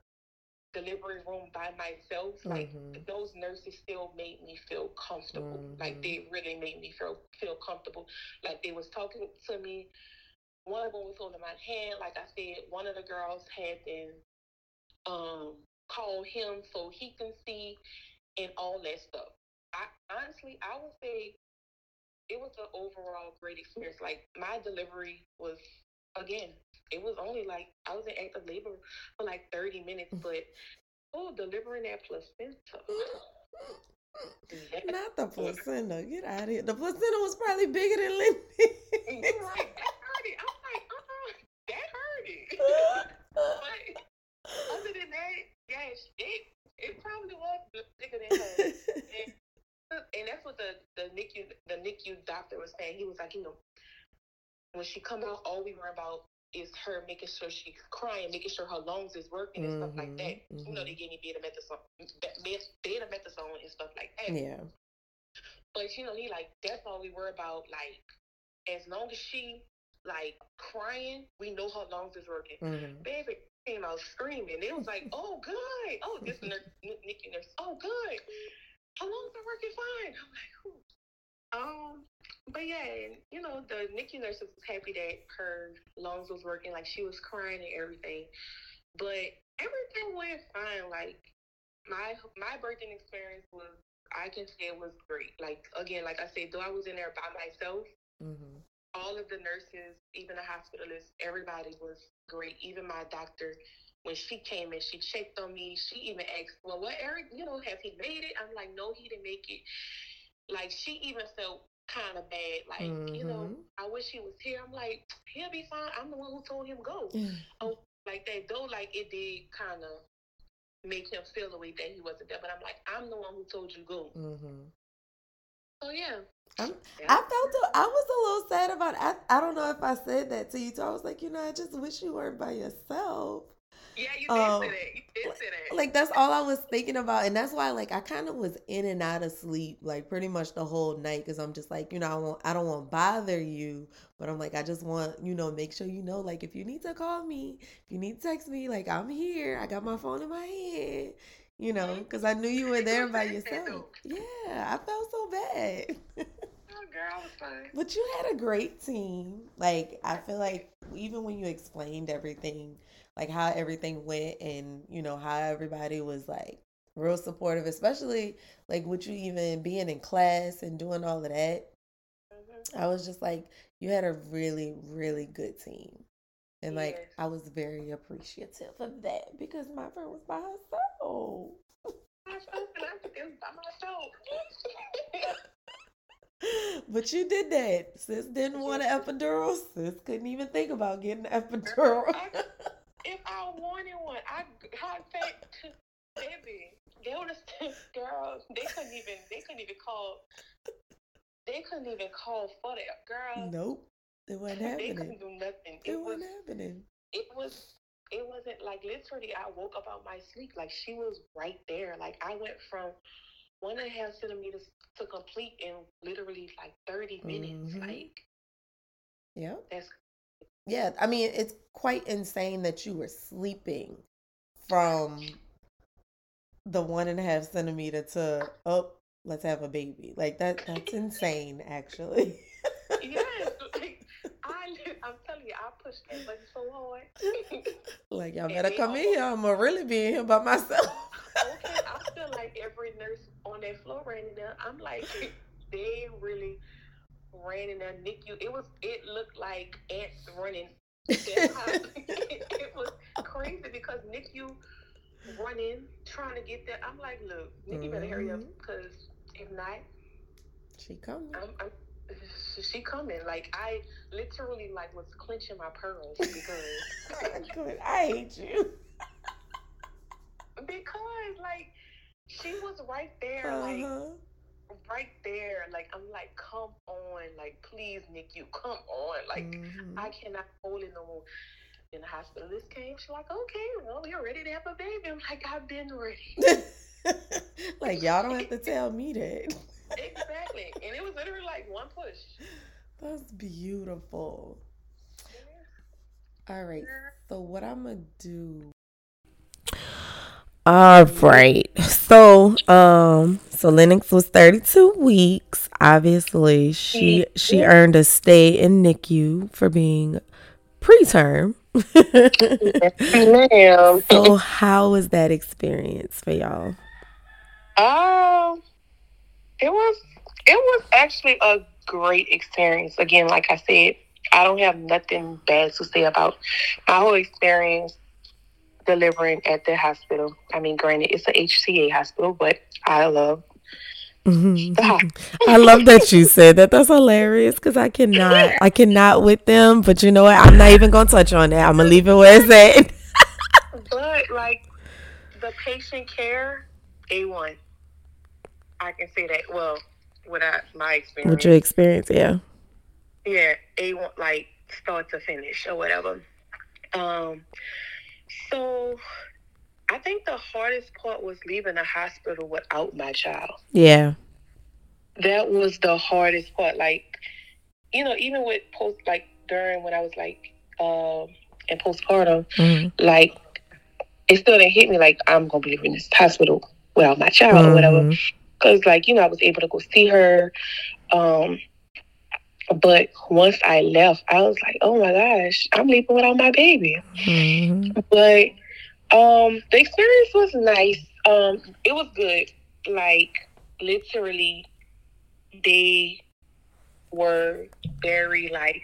Speaker 2: delivery room by myself, like
Speaker 1: Mhm.
Speaker 2: those nurses still made me feel comfortable. Like
Speaker 1: Mhm.
Speaker 2: they really made me feel feel comfortable. Like they was talking to me one of them was holding my hand. Like I said, one of the girls had been um call him so he can see and all that stuff. I honestly, I would say it was an overall great experience. Like my delivery was again, it was only like I was in active labor for like thirty minutes, but oh, delivering that placenta. [LAUGHS]
Speaker 1: Not the placenta. Get out of here. The placenta was probably bigger than Lindy.
Speaker 2: right. That hurt it. I'm like, uh-uh. That hurt it. [LAUGHS] but other than that, yes, it it probably was bigger than her. [LAUGHS] and, and that's what the the NICU the NICU doctor was saying. He was like, you know, when she come out, all we worry about is her making sure she's crying, making sure her lungs is working and mm-hmm, stuff like that. Mm-hmm. You know, they gave me betamethasone, betamethasone and stuff like that.
Speaker 1: Yeah.
Speaker 2: But you know, he like that's all we worry about. Like, as long as she like crying, we know her lungs is working. Mm-hmm. Baby came out screaming. It was like, oh good. Oh, this nurse, NICU nurse. Oh good. Her lungs are working fine. I'm like, Whew. Um, but yeah, and, you know, the NICU nurse was happy that her lungs was working, like she was crying and everything. But everything went fine. Like my my birthing experience was, I can say it was great. Like again, like I said, though I was in there by myself, mm-hmm. all of the nurses, even the hospitalists, everybody was great. Even my doctor, when she came in, she checked on me. She even asked, "Well, what Eric? You know, has he made it?" I'm like, "No, he didn't make it." Like she even felt kind of bad. Like, mm-hmm. you know, mm-hmm. I wish he was here. I'm like, he'll be fine. I'm the one who told him go. Oh, like that though, like it did kind of make him feel the way that he wasn't there. But I'm like, I'm the one who told you go. Mm-hmm. So yeah. I'm,
Speaker 1: I felt I was a little sad about. It. I I don't know if I said that to you. So I was like, you know, I just wish you weren't by yourself.
Speaker 2: Yeah, you did um, say that. You did say that.
Speaker 1: Like that's all I was thinking about, and that's why like I kind of was in and out of sleep like pretty much the whole night because I'm just like you know I want I don't want to bother you, but I'm like I just want you know make sure you know like if you need to call me, if you need to text me, like I'm here. I got my phone in my hand. You know, because I knew you were there by yourself. Yeah, I felt so bad. [LAUGHS] But you had a great team. Like I feel like even when you explained everything, like how everything went and you know how everybody was like real supportive especially like with you even being in class and doing all of that mm-hmm. i was just like you had a really really good team. And like i was very appreciative of that because my friend was by herself [LAUGHS] [LAUGHS] but you did that. Sis didn't want an epidural. Sis couldn't even think about getting an epidural
Speaker 2: if I wanted one, I contact baby. They would have girls. They couldn't even. They couldn't even call. They couldn't even call for that girl.
Speaker 1: Nope, it wasn't happening.
Speaker 2: They couldn't do nothing.
Speaker 1: It, it wasn't was, happening.
Speaker 2: It was. It wasn't like literally. I woke up out my sleep. Like she was right there. Like I went from one and a half centimeters to complete in literally like thirty minutes. Mm-hmm. Like,
Speaker 1: yeah,
Speaker 2: that's
Speaker 1: yeah, I mean, it's quite insane that you were sleeping from the one and a half centimeter to oh, let's have a baby. Like that. That's [LAUGHS] insane, actually.
Speaker 2: yes, [LAUGHS] like, I, I'm telling you, I pushed that button so hard.
Speaker 1: like y'all [LAUGHS] better come in here. I'm gonna really be in here by myself.
Speaker 2: okay, I feel like every nurse on that floor right now. I'm like, [LAUGHS] they really ran in there. NICU, it was it looked like ants running. [LAUGHS] [LAUGHS] it was crazy because NICU running, trying to get there. I'm like, look, NICU better hurry up because mm-hmm. if not,
Speaker 1: she coming.
Speaker 2: I'm, I'm, [SIGHS] she coming. Like I literally like was clenching my pearls because
Speaker 1: I hate you.
Speaker 2: because like she was right there, uh-huh. like right there, like I'm like, come on, like please, Nick, you come on, like mm-hmm. I cannot hold it no more. In the hospital, this came. She's like, okay, well, you're ready to have a baby. I'm like, I've been ready. [LAUGHS]
Speaker 1: like y'all don't have to [LAUGHS] tell me that.
Speaker 2: exactly, and it was literally like one push.
Speaker 1: That's beautiful. All right, so what I'm gonna do all right. So, um, so Lennox was 32 weeks. Obviously, she she earned a stay in NICU for being preterm. So how was that experience for y'all?
Speaker 2: Um, it was it was actually a great experience. Again, like I said, I don't have nothing bad to say about my whole experience delivering at the hospital. I mean, granted, it's a HCA hospital, but I love
Speaker 1: Mm-hmm. [LAUGHS] I love that you said that. That's hilarious because I cannot, I cannot with them. But you know what? I'm not even gonna touch on that. I'm gonna leave it where it's at. [LAUGHS]
Speaker 2: but like the patient care, a one. I can say that. Well, without my experience,
Speaker 1: with your experience, yeah,
Speaker 2: yeah, a one like start to finish or whatever. Um, so I think the hardest part was leaving the hospital without my child.
Speaker 1: Yeah.
Speaker 2: That was the hardest part. Like, you know, even with post, like during when I was like um, in postpartum, mm-hmm. like it still didn't hit me like I'm gonna be leaving this hospital without my child mm-hmm. or whatever. Because like you know, I was able to go see her. Um, but once I left, I was like, oh my gosh, I'm leaving without my baby. Mm-hmm. But um, the experience was nice. Um, it was good. Like literally, they were very like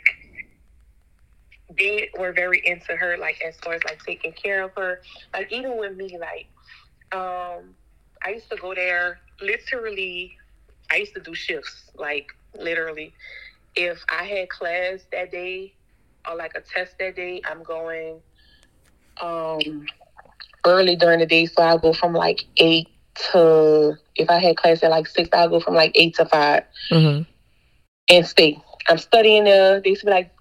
Speaker 2: they were very into her, like as far as like taking care of her. Like even with me, like um, I used to go there. Literally, I used to do shifts. Like literally, if I had class that day or like a test that day, I'm going. Um, early during the day, so I'll go from like eight to if I had class at like six, I'll go from like eight to 5 mm-hmm. and stay. I'm studying there. They used to be like,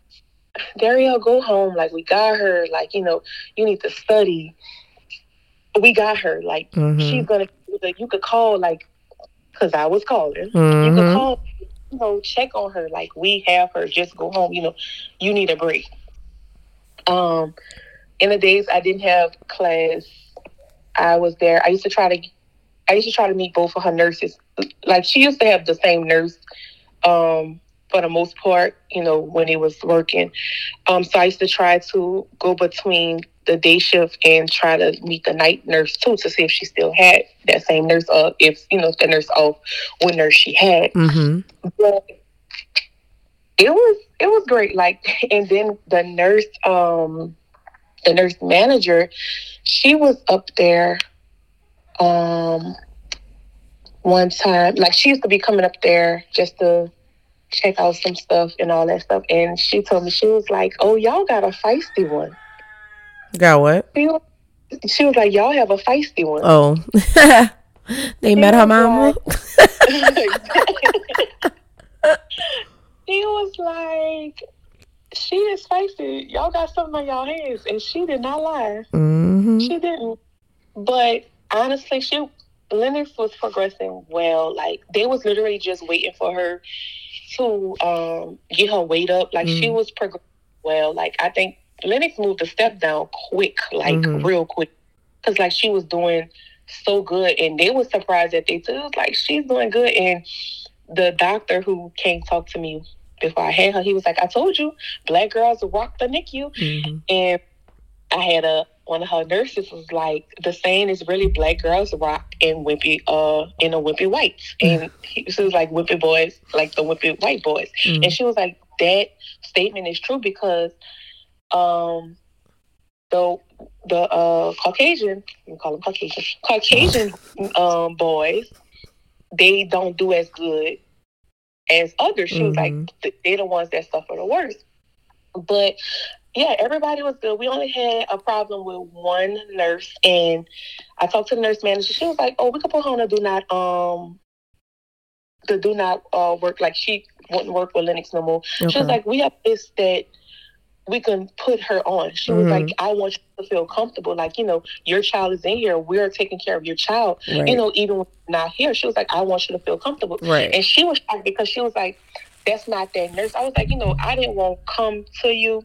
Speaker 2: Darielle, go home. Like we got her. Like you know, you need to study. We got her. Like mm-hmm. she's gonna. You could call like, cause I was calling. Mm-hmm. You could mm-hmm. call. You know, check on her. Like we have her. Just go home. You know, you need a break. Um, in the days I didn't have class, I was there. I used to try to, I used to try to meet both of her nurses. Like she used to have the same nurse, um, for the most part, you know, when it was working. Um, so I used to try to go between the day shift and try to meet the night nurse too to see if she still had that same nurse uh if you know if the nurse off what nurse she had. Mm-hmm. But it was it was great. Like [LAUGHS] and then the nurse um the nurse manager, she was up there um one time. Like she used to be coming up there just to check out some stuff and all that stuff. And she told me she was like, "Oh, y'all got a feisty one."
Speaker 1: Got what?
Speaker 2: She was, like, "Y'all have a feisty one."
Speaker 1: Oh, [LAUGHS] they met her mama.
Speaker 2: Like, [LAUGHS] [LAUGHS] he was like, she is feisty. Y'all got something on y'all hands, and she did not lie. Mm-hmm. She didn't. But honestly, she Lennox was progressing well. Like they was literally just waiting for her to um, get her weight up. Like mm-hmm. she was progressing well. Like I think Lennox moved a step down quick, like mm-hmm. real quick, because like she was doing so good, and they were surprised that they too. It was like she's doing good, and the doctor who came talk to me before I had her, he was like, I told you, black girls rock the NICU. Mm-hmm. And I had a one of her nurses was like, the saying is really black girls rock in wimpy uh in a wimpy whites. [SIGHS] Mm-hmm. And he, she was like wimpy boys, like the wimpy white boys. Mm-hmm. And she was like, that statement is true because um the the uh Caucasian, we call them Caucasian, Caucasian [LAUGHS] um boys, they don't do as good as others. She was mm-hmm. like, they're the ones that suffer the worst. But yeah, everybody was good. We only had a problem with one nurse, and I talked to the nurse manager. She was like, "Oh, we could put her on a do not um the do not uh work. Like she wouldn't work with Lennox no more." Okay. She was like, "We have this that we can put her on. She was mm-hmm. like, I want you to feel comfortable. Like, you know, your child is in here. We're taking care of your child. Right. You know, even when not here. She was like, I want you to feel comfortable.
Speaker 1: Right.
Speaker 2: And she was shocked because she was like, that's not that nurse. I was like, you know, I didn't want to come to you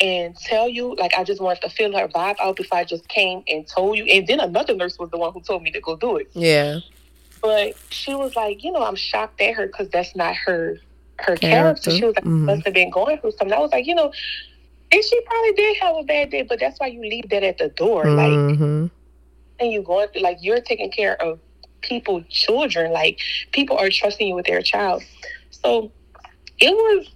Speaker 2: and tell you. Like, I just wanted to feel her vibe out before I just came and told you. And then another nurse was the one who told me to go do it.
Speaker 1: Yeah.
Speaker 2: But she was like, you know, I'm shocked at her because that's not her her character. character. She was like, mm-hmm. must have been going through something. I was like, you know, And she probably did have a bad day, but that's why you leave that at the door. Mm-hmm. Like, and you going like you're taking care of people, children. Like people are trusting you with their child. So it was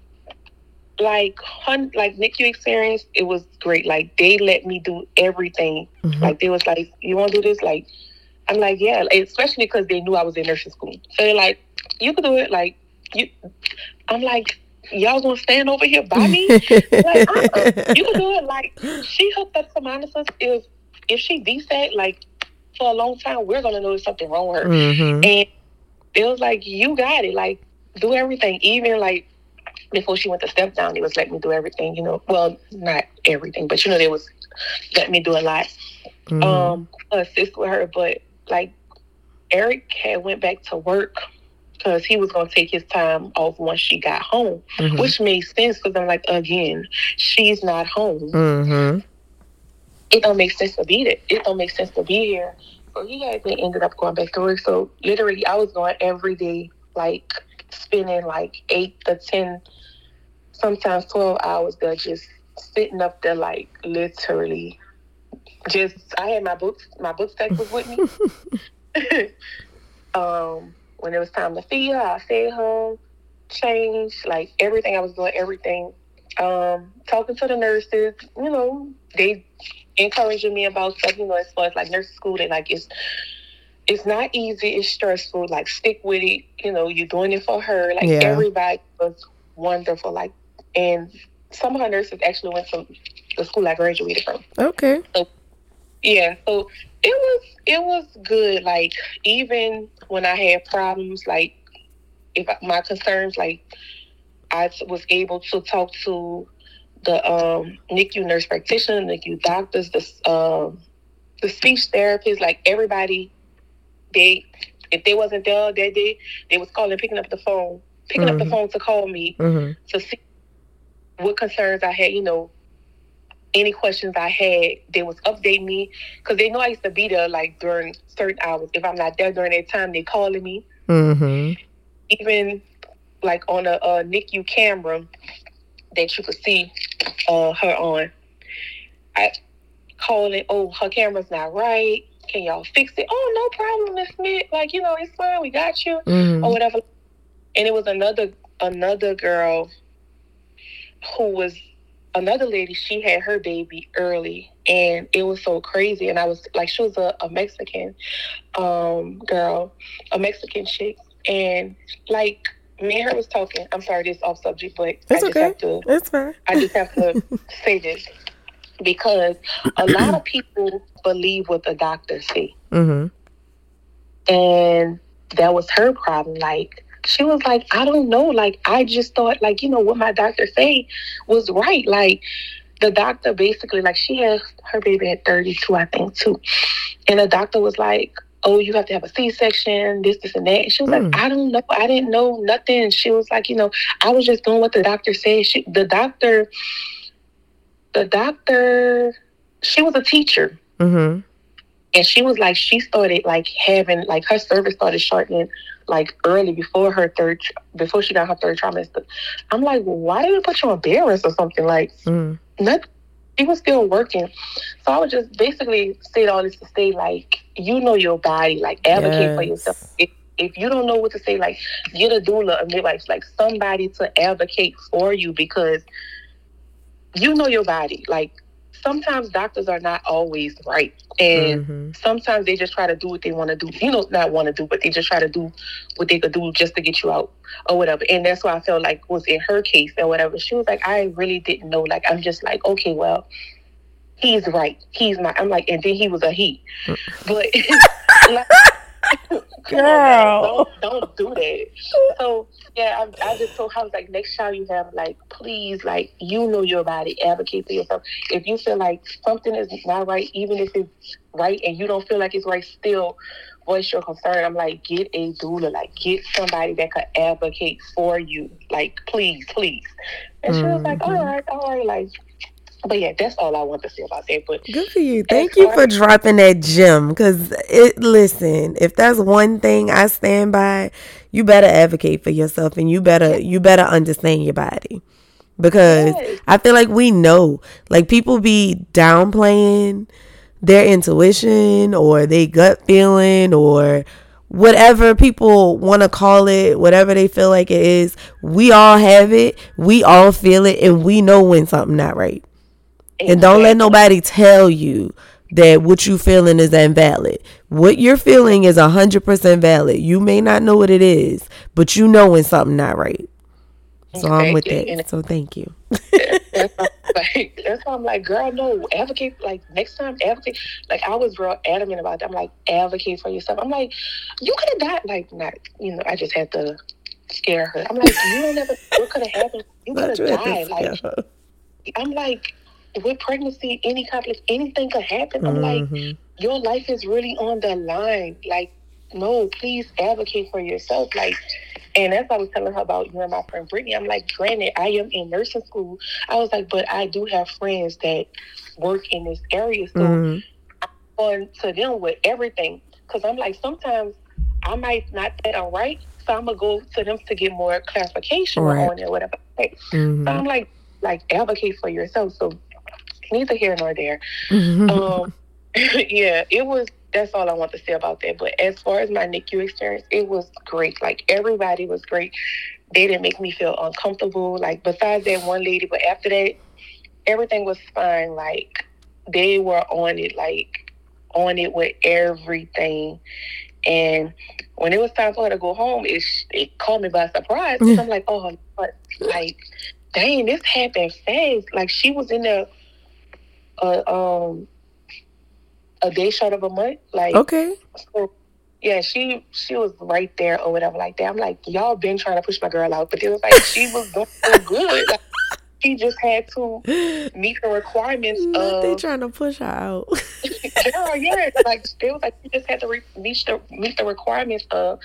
Speaker 2: like hun like NICU experience. It was great. Like they let me do everything. Mm-hmm. Like they was like, you want to do this? Like I'm like, yeah. Especially because they knew I was in nursing school. So they're like, you can do it. Like you. I'm like, y'all gonna stand over here by me? [LAUGHS] like, uh-uh. you can do it. Like she hooked up to monitors. If if she desat, like for a long time, we're gonna know there's something wrong with her. Mm-hmm. And it was like, you got it. Like do everything. Even like before she went to step down, they was letting me do everything. You know, well, not everything, but you know, they was letting me do a lot. Mm-hmm. Um, assist with her, but like Eric had went back to work because he was going to take his time off once she got home, mm-hmm. which made sense because I'm like, again, she's not home. Mm-hmm. It don't make sense to be there. It don't make sense to be here. So he had ended up going back to work. So literally, I was going every day, like spending like eight to ten, sometimes twelve hours there, just sitting up there, like literally. Just I had my books, my book stack was with me. [LAUGHS] um, when it was time to feed her, I fed her, changed, like everything. I was doing everything. Um, talking to the nurses, you know, they encouraging me about stuff, you know, as far as like nurse school, they like it's it's not easy, it's stressful. Like stick with it, you know, you're doing it for her. Like yeah. everybody was wonderful. Like and some of her nurses actually went to the school I graduated from.
Speaker 1: Okay.
Speaker 2: So yeah, so it was it was good. Like even when I had problems, like if I, my concerns, like I was able to talk to the um, NICU nurse practitioner, NICU doctors, the um, the speech therapist, like everybody. They if they wasn't there that day, they was calling, picking up the phone, picking mm-hmm. up the mm-hmm. phone to call me mm-hmm. to see what concerns I had. You know, any questions I had, they was update me because they know I used to be there like during certain hours. If I'm not there during that time, they calling me. Mm-hmm. Even like on a, a, NICU camera that you could see uh, her on. I calling, oh, her camera's not right. Can y'all fix it? Oh, no problem, Miss Smith. Like you know, it's fine. We got you, mm-hmm. or whatever. And it was another another girl who was another lady, she had her baby early and it was so crazy. And I was like, she was a, a Mexican um, girl, a Mexican chick. And like, me and her was talking. I'm sorry, this off subject, but
Speaker 1: it's I just okay. have to. It's fine.
Speaker 2: I just have to [LAUGHS] say this because a lot of [CLEARS THROAT] people believe what the doctors say, mm-hmm. and that was her problem. Like she was like, I don't know. Like, I just thought, like, you know, what my doctor say was right. Like, the doctor basically, like, she had her baby at 32, I think, too. And the doctor was like, oh, you have to have a C-section, this, this, and that. And she was mm. like, I don't know. I didn't know nothing. She was like, you know, I was just doing what the doctor said. She, the doctor, the doctor, she was a teacher. Mm-hmm. And she was like, she started like having, like her cervix started shortening like early before her third before she got her third trimester. I'm like, why did they put you on bed rest or something? Like, mm. not, she was still working. So I would just basically say all this to say, like, you know your body, like advocate yes. for yourself. If, if you don't know what to say, like get a doula, a midwife, like somebody to advocate for you because you know your body. Like sometimes doctors are not always right. And mm-hmm. sometimes they just try to do what they want to do. You know, not want to do, but they just try to do what they could do just to get you out or whatever. And that's why I felt like was in her case or whatever. She was like, I really didn't know. Like, I'm just like, okay, well, he's right. He's my, I'm like, and then he was a he. Mm. But, [LAUGHS] [LAUGHS] like, Girl. On, don't, don't do that. So yeah, I, I just told her I was like, next time you have like, please, like you know your body, advocate for yourself. If you feel like something is not right, even if it's right and you don't feel like it's right, still voice your concern. I'm like, get a doula, like get somebody that could advocate for you, like please, please. And she was like, all mm-hmm. right, all right, like but yeah, that's all I want to say about that. But
Speaker 1: good for you. Thank you for dropping that gem. Cause it listen, if that's one thing I stand by, you better advocate for yourself and you better you better understand your body. because yes. I feel like we know. Like people be downplaying their intuition or their gut feeling or whatever people want to call it, whatever they feel like it is, we all have it, we all feel it, and we know when something not right. Exactly. And don't let nobody tell you that what you feeling is invalid. What you're feeling is hundred percent valid. You may not know what it is, but you know when something not right. So I'm with that. So thank you.
Speaker 2: that's, like, that's why I'm like, girl, no, advocate. Like next time, advocate. Like I was real adamant about that. I'm like, advocate for yourself. I'm like, you could have died. Like not, you know, I just had to scare her. I'm like, you don't ever. What could have happened? You [LAUGHS] could have died. Like I'm like, with pregnancy, any complex, anything could happen. I'm mm-hmm. like, your life is really on the line. Like, no, please advocate for yourself. Like and that's what I was telling her about you and my friend Brittany. I'm like, granted, I am in nursing school. I was like, but I do have friends that work in this area. So mm-hmm. I'm going to them with everything. Because I'm like, sometimes I might not get it right. So I'm going to go to them to get more clarification right. on it, whatever. Mm-hmm. So I'm like, like, advocate for yourself. So neither here nor there. Mm-hmm. Um, [LAUGHS] yeah, it was that's all I want to say about that. But as far as my NICU experience, it was great. Like everybody was great. They didn't make me feel uncomfortable. Like besides that one lady, but after that, everything was fine. Like they were on it, like on it with everything. And when it was time for her to go home, it it caught me by surprise. [LAUGHS] I'm like, oh? Like, dang, this happened fast. Like she was in there. Uh, um a day short of a month. Like
Speaker 1: okay.
Speaker 2: So, yeah, she she was right there or whatever like that. I'm like, y'all been trying to push my girl out, but it was like she was doing so [LAUGHS] good. Like, she just had to meet the requirements of.
Speaker 1: They trying to push her out. [LAUGHS]
Speaker 2: girl, yeah, like it was like she just had to re- meet the meet the requirements of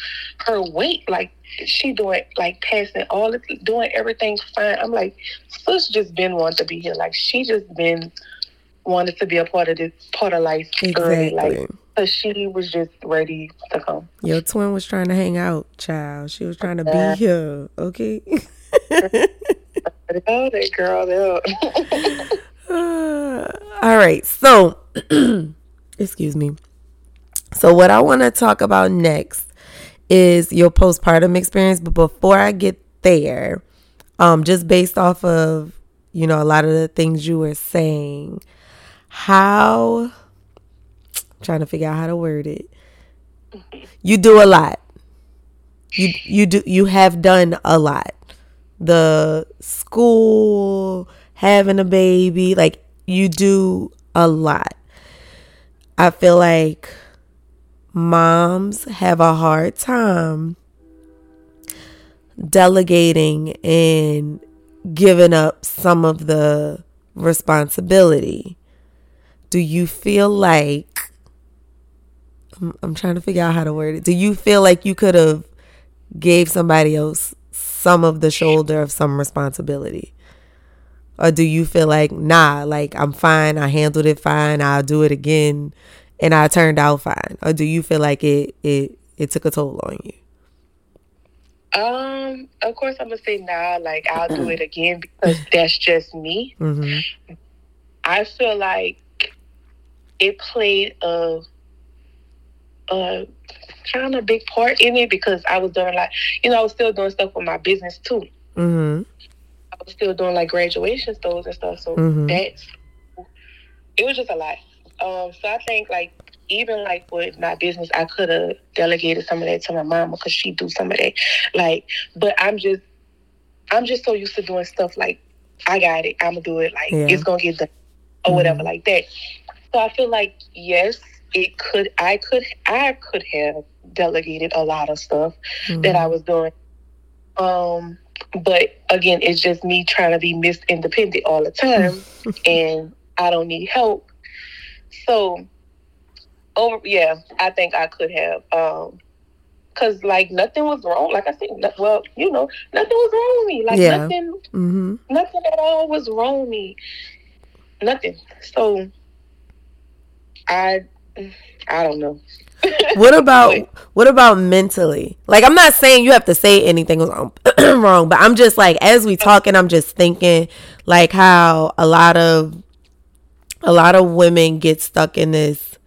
Speaker 2: her weight. Like she doing like passing all the doing everything fine. I'm like, sis just been wanting to be here. Like she just been wanted to be a part of this part of life exactly. like so she was just ready to come.
Speaker 1: Your twin was trying to hang out, child. She was trying to be here, okay? [LAUGHS]
Speaker 2: oh, that girl,
Speaker 1: uh, [LAUGHS] all right, so [CLEARS THROAT] excuse me. So what I want to talk about next is your postpartum experience, but before I get there, um, just based off of you know a lot of the things you were saying, how I'm trying to figure out how to word it. You do a lot. You you do you have done a lot. The school, having a baby, like you do a lot. I feel like moms have a hard time delegating and giving up some of the responsibility do you feel like I'm, I'm trying to figure out how to word it. Do you feel like you could have gave somebody else some of the shoulder of some responsibility? Or do you feel like, nah, like I'm fine, I handled it fine, I'll do it again and I turned out fine? Or do you feel like it it it took a toll on you?
Speaker 2: Um, of course I'm gonna say nah, like I'll do [CLEARS THROAT] it again because that's just me. Mm-hmm. I feel like it played a a kind of big part in it because I was doing like you know I was still doing stuff with my business too. Mm-hmm. I was still doing like graduation stores and stuff, so mm-hmm. that's it was just a lot. Um, so I think like even like with my business, I could have delegated some of that to my mom because she do some of that. Like, but I'm just I'm just so used to doing stuff like I got it, I'm gonna do it. Like yeah. it's gonna get done or mm-hmm. whatever like that. So I feel like yes, it could I could I could have delegated a lot of stuff mm-hmm. that I was doing. Um but again, it's just me trying to be Miss Independent all the time [LAUGHS] and I don't need help. So over yeah, I think I could have um Cause like nothing was wrong. Like I said, well, you know, nothing was wrong with me. Like yeah. nothing, mm-hmm. nothing at all was wrong with me. Nothing. So I I don't know. [LAUGHS]
Speaker 1: what about what about mentally? Like I'm not saying you have to say anything [CLEARS THROAT] wrong, but I'm just like as we talking, I'm just thinking like how a lot of a lot of women get stuck in this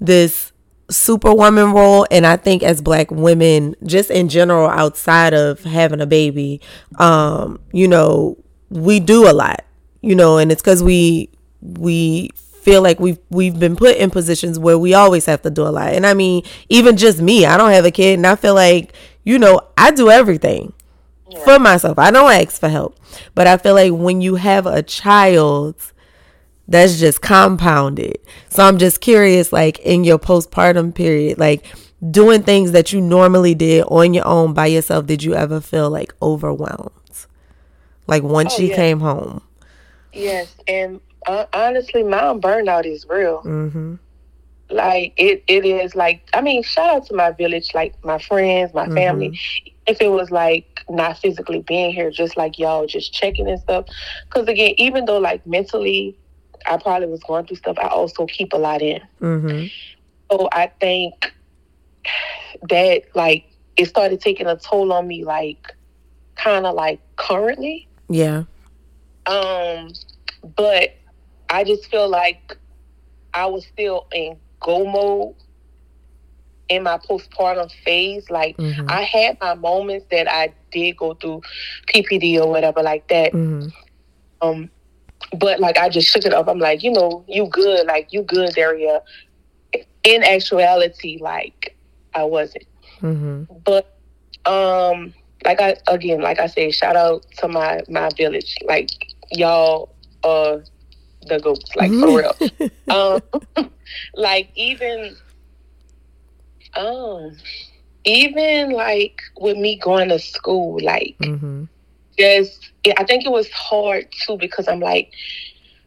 Speaker 1: this superwoman role and I think as black women just in general outside of having a baby um you know we do a lot you know and it's cuz we we feel like we've we've been put in positions where we always have to do a lot. And I mean, even just me, I don't have a kid and I feel like, you know, I do everything yeah. for myself. I don't ask for help. But I feel like when you have a child, that's just compounded. So I'm just curious, like in your postpartum period, like doing things that you normally did on your own by yourself, did you ever feel like overwhelmed? Like once oh, you came home?
Speaker 2: Yes. And uh, honestly, my burnout is real. Mm-hmm. Like it, it is like I mean, shout out to my village, like my friends, my mm-hmm. family. If it was like not physically being here, just like y'all, just checking and stuff. Because again, even though like mentally, I probably was going through stuff, I also keep a lot in. Mm-hmm. So I think that like it started taking a toll on me, like kind of like currently.
Speaker 1: Yeah.
Speaker 2: Um, but I just feel like I was still in go mode in my postpartum phase. Like mm-hmm. I had my moments that I did go through PPD or whatever like that. Mm-hmm. Um, but like I just shook it up. I'm like, you know, you good, like you good, Daria. In actuality, like I wasn't. Mm-hmm. But um, like I again, like I said, shout out to my my village. Like y'all uh the goats, like for real. [LAUGHS] um, [LAUGHS] like even, um, even like with me going to school, like mm-hmm. just, I think it was hard too because I'm like,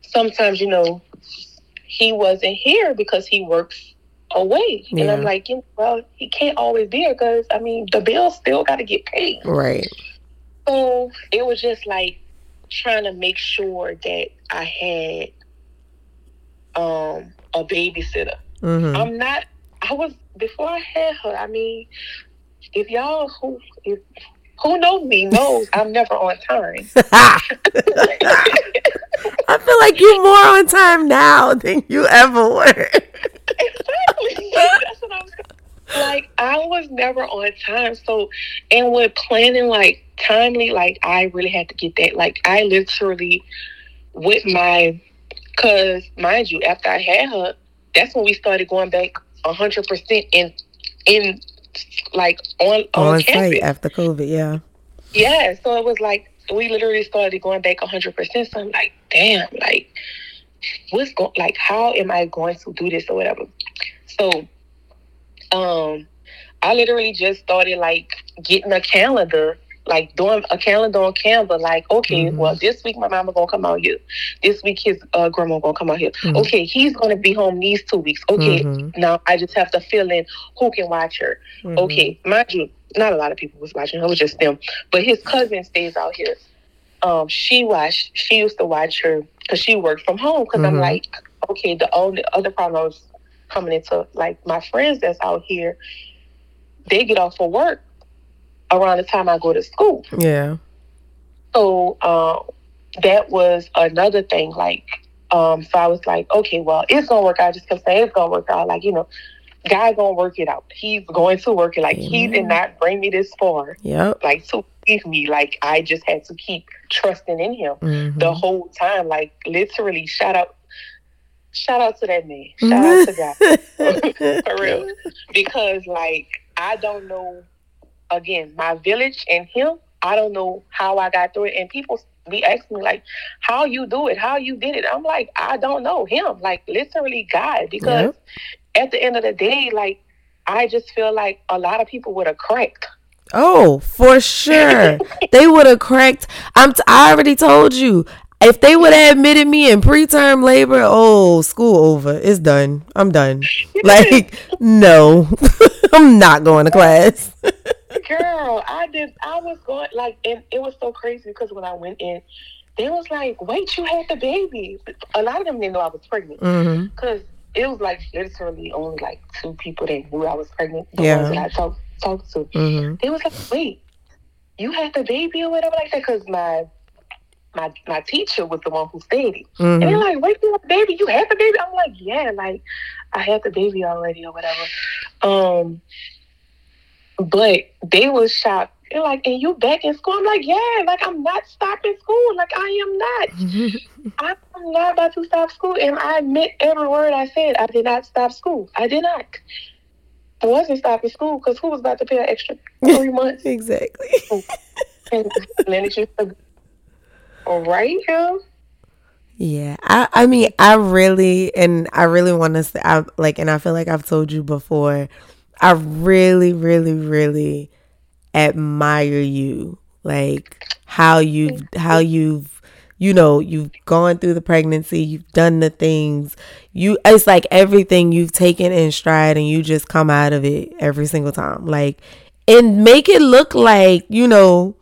Speaker 2: sometimes you know, he wasn't here because he works away, yeah. and I'm like, you know, well, he can't always be here because I mean, the bills still got to get paid,
Speaker 1: right?
Speaker 2: So it was just like trying to make sure that I had um a babysitter. Mm-hmm. I'm not. I was before I had her. I mean, if y'all who if who knows me knows I'm never on time. [LAUGHS]
Speaker 1: I feel like you're more on time now than you ever were. exactly. [LAUGHS]
Speaker 2: That's what I was like I was never on time. So and with planning like timely, like I really had to get that. Like I literally with my cause mind you, after I had her, that's when we started going back hundred percent in in like on on, on
Speaker 1: site after COVID, yeah.
Speaker 2: Yeah. So it was like we literally started going back hundred percent. So I'm like, damn, like what's going like how am I going to do this or whatever? So um I literally just started like getting a calendar like doing a calendar on Canva, like, okay, mm-hmm. well, this week my mama gonna come out here. This week his uh, grandma gonna come out here. Mm-hmm. Okay, he's gonna be home these two weeks. Okay, mm-hmm. now I just have to fill in who can watch her. Mm-hmm. Okay, mind you, not a lot of people was watching her, it was just them. But his cousin stays out here. Um, she watched. She used to watch her because she worked from home. Because I'm mm-hmm. like, okay, the only other problem I was coming into like my friends that's out here, they get off for work around the time I go to school.
Speaker 1: Yeah.
Speaker 2: So uh, that was another thing. Like, um, so I was like, okay, well, it's gonna work out. I just kept saying it's gonna work out. Like, you know, guy gonna work it out. He's going to work it. Like, he did not bring me this far.
Speaker 1: Yeah.
Speaker 2: Like to leave me. Like, I just had to keep trusting in him mm-hmm. the whole time. Like, literally, shout out. Shout out to that man. Shout out to God. [LAUGHS] [LAUGHS] For real. Because like I don't know again, my village and him, I don't know how I got through it. And people be asking me like, how you do it, how you did it. I'm like, I don't know him, like literally God, because yep. at the end of the day, like I just feel like a lot of people would have cracked.
Speaker 1: Oh, for sure. [LAUGHS] they would have cracked. I'm t- I already told you. If they would have admitted me in preterm labor, oh, school over. It's done. I'm done. [LAUGHS] Like, no. [LAUGHS] I'm not going to class. [LAUGHS]
Speaker 2: Girl, I did. I was going like, and it was so crazy because when I went in, they was like, "Wait, you had the baby." A lot of them didn't know I was pregnant because mm-hmm. it was like literally only like two people that knew I was pregnant. The
Speaker 1: Yeah.
Speaker 2: I talked talked to.
Speaker 1: Mm-hmm.
Speaker 2: They was like, wait, you had the baby or whatever like that? Because my my my teacher was the one who said it. And they're
Speaker 1: Mm-hmm.
Speaker 2: like, wait, you the baby? You had the baby? I'm like, yeah, like I had the baby already or whatever. Um, but they was shocked. They're like, and you back in school? I'm like, yeah, like I'm not stopping school. Like I am not. [LAUGHS] I'm not about to stop school. And I admit every word I said. I did not stop school. I did not. I wasn't stopping school because who was about to pay an extra [LAUGHS] three months?
Speaker 1: exactly.
Speaker 2: And then it's just all right, yeah.
Speaker 1: Yeah, I I mean I really and I really want to say I like and I feel like I've told you before. I really really really admire you like how you how you've you know you've gone through the pregnancy you've done the things you it's like everything you've taken in stride and you just come out of it every single time like and make it look like you know